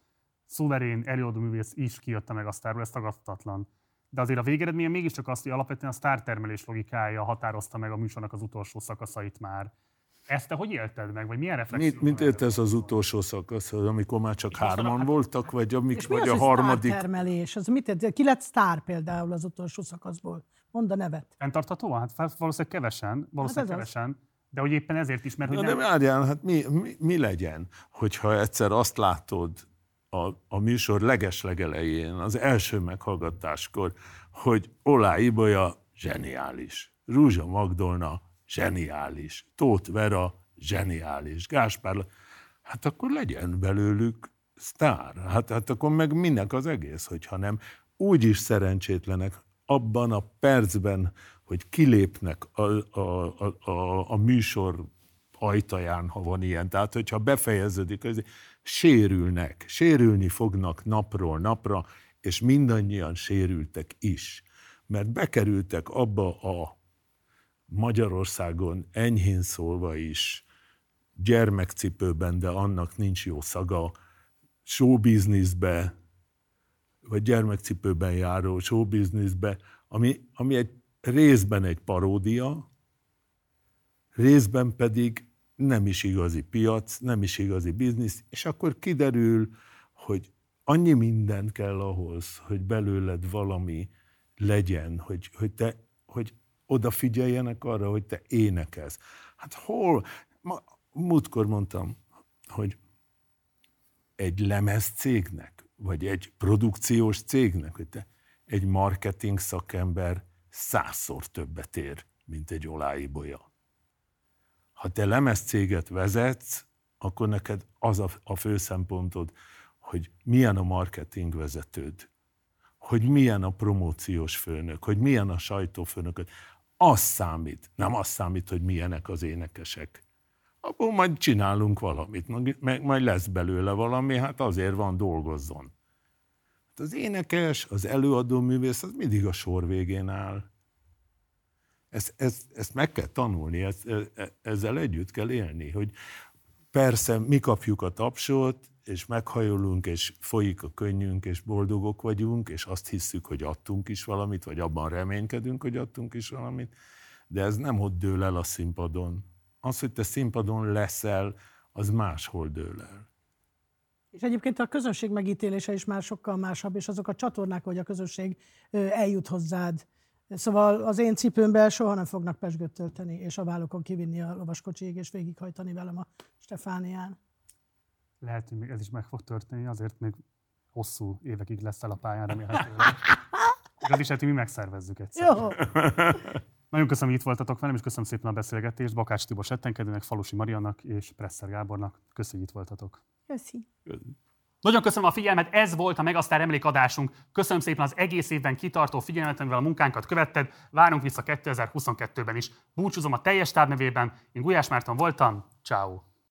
szuverén előadó művész is kijött a megasztárról, ez tagadhatatlan. De azért a végeredménye mégiscsak az, hogy alapvetően a sztártermelés logikája határozta meg a műsornak az utolsó szakaszait már. Ezt te hogy élted meg, vagy milyen reflexió? Mint, mint értesz az utolsó szakasz, amikor már csak hárman voltak, vagy, amik, És mi vagy az, a harmadik? sztártermelés? Az mit, jelent? ki lett sztár például az utolsó szakaszból? Mondd a nevet. Fenntarthatóan? Hát fel- valószínűleg kevesen, valószínűleg Hát ez az. kevesen, De hogy éppen ezért is, mert hogy Na, nem... de várjál, hát mi, mi, mi legyen, hogyha egyszer azt látod a, a műsor legeslegelején, az első meghallgatáskor, hogy Olá Ibolya zseniális, Rúzsa Magdolna zseniális, Tóth Vera zseniális, Gáspár, hát akkor legyen belőlük sztár. Hát, hát akkor meg minek az egész, hogyha nem. Úgy is szerencsétlenek abban a percben, hogy kilépnek a, a, a, a, a műsor ajtaján, ha van ilyen. Tehát, hogyha befejeződik, az, sérülnek, sérülni fognak napról napra, és mindannyian sérültek is. Mert bekerültek abba a Magyarországon enyhén szólva is gyermekcipőben, de annak nincs jó szaga, showbizniszbe, vagy gyermekcipőben járó showbizniszbe, ami, ami egy részben egy paródia, részben pedig nem is igazi piac, nem is igazi biznisz, és akkor kiderül, hogy annyi minden kell ahhoz, hogy belőled valami legyen, hogy, hogy, te, hogy odafigyeljenek arra, hogy te énekelsz. Hát hol? Ma, múltkor mondtam, hogy egy lemez cégnek, vagy egy produkciós cégnek, hogy te egy marketing szakember százszor többet ér, mint egy oláibolya. Ha te lemez céget vezetsz, akkor neked az a, a fő szempontod, hogy milyen a marketing vezetőd, hogy milyen a promóciós főnök, hogy milyen a sajtófőnök. Az számít, nem az számít, hogy milyenek az énekesek. Abból majd csinálunk valamit, meg majd lesz belőle valami, hát azért van, dolgozzon. Hát az énekes, az előadó művész, az mindig a sor végén áll. Ezt, ezt, ezt meg kell tanulni, ezt, e, ezzel együtt kell élni, hogy persze mi kapjuk a tapsot, és meghajolunk, és folyik a könnyünk, és boldogok vagyunk, és azt hisszük, hogy adtunk is valamit, vagy abban reménykedünk, hogy adtunk is valamit, de ez nem ott dől el a színpadon. Az, hogy te színpadon leszel, az máshol dől el. És egyébként a közönség megítélése is már sokkal másabb, és azok a csatornák, hogy a közönség eljut hozzád. Szóval az én cipőmben soha nem fognak pesgőt tölteni, és a vállokon kivinni a lovaskocsiig, és végighajtani velem a Stefánián. Lehet, hogy ez is meg fog történni, azért még hosszú évekig lesz el a pályán remélhetőleg. [laughs] Ez is, hát mi megszervezzük egyszer. Jó. [laughs] Nagyon köszönöm, hogy itt voltatok velem, és köszönöm szépen a beszélgetést Bakács Tibor Settenkedőnek, Falusi Mariannak és Presser Gábornak. Köszönjük, hogy itt voltatok. Köszi. Nagyon köszönöm a figyelmet, ez volt a Megasztár emlékadásunk. Köszönöm szépen az egész évben kitartó figyelmet, amivel a munkánkat követted. Várunk vissza 2022-ben is. Búcsúzom a teljes táv nevében. Én Gulyás Márton voltam. Ciao.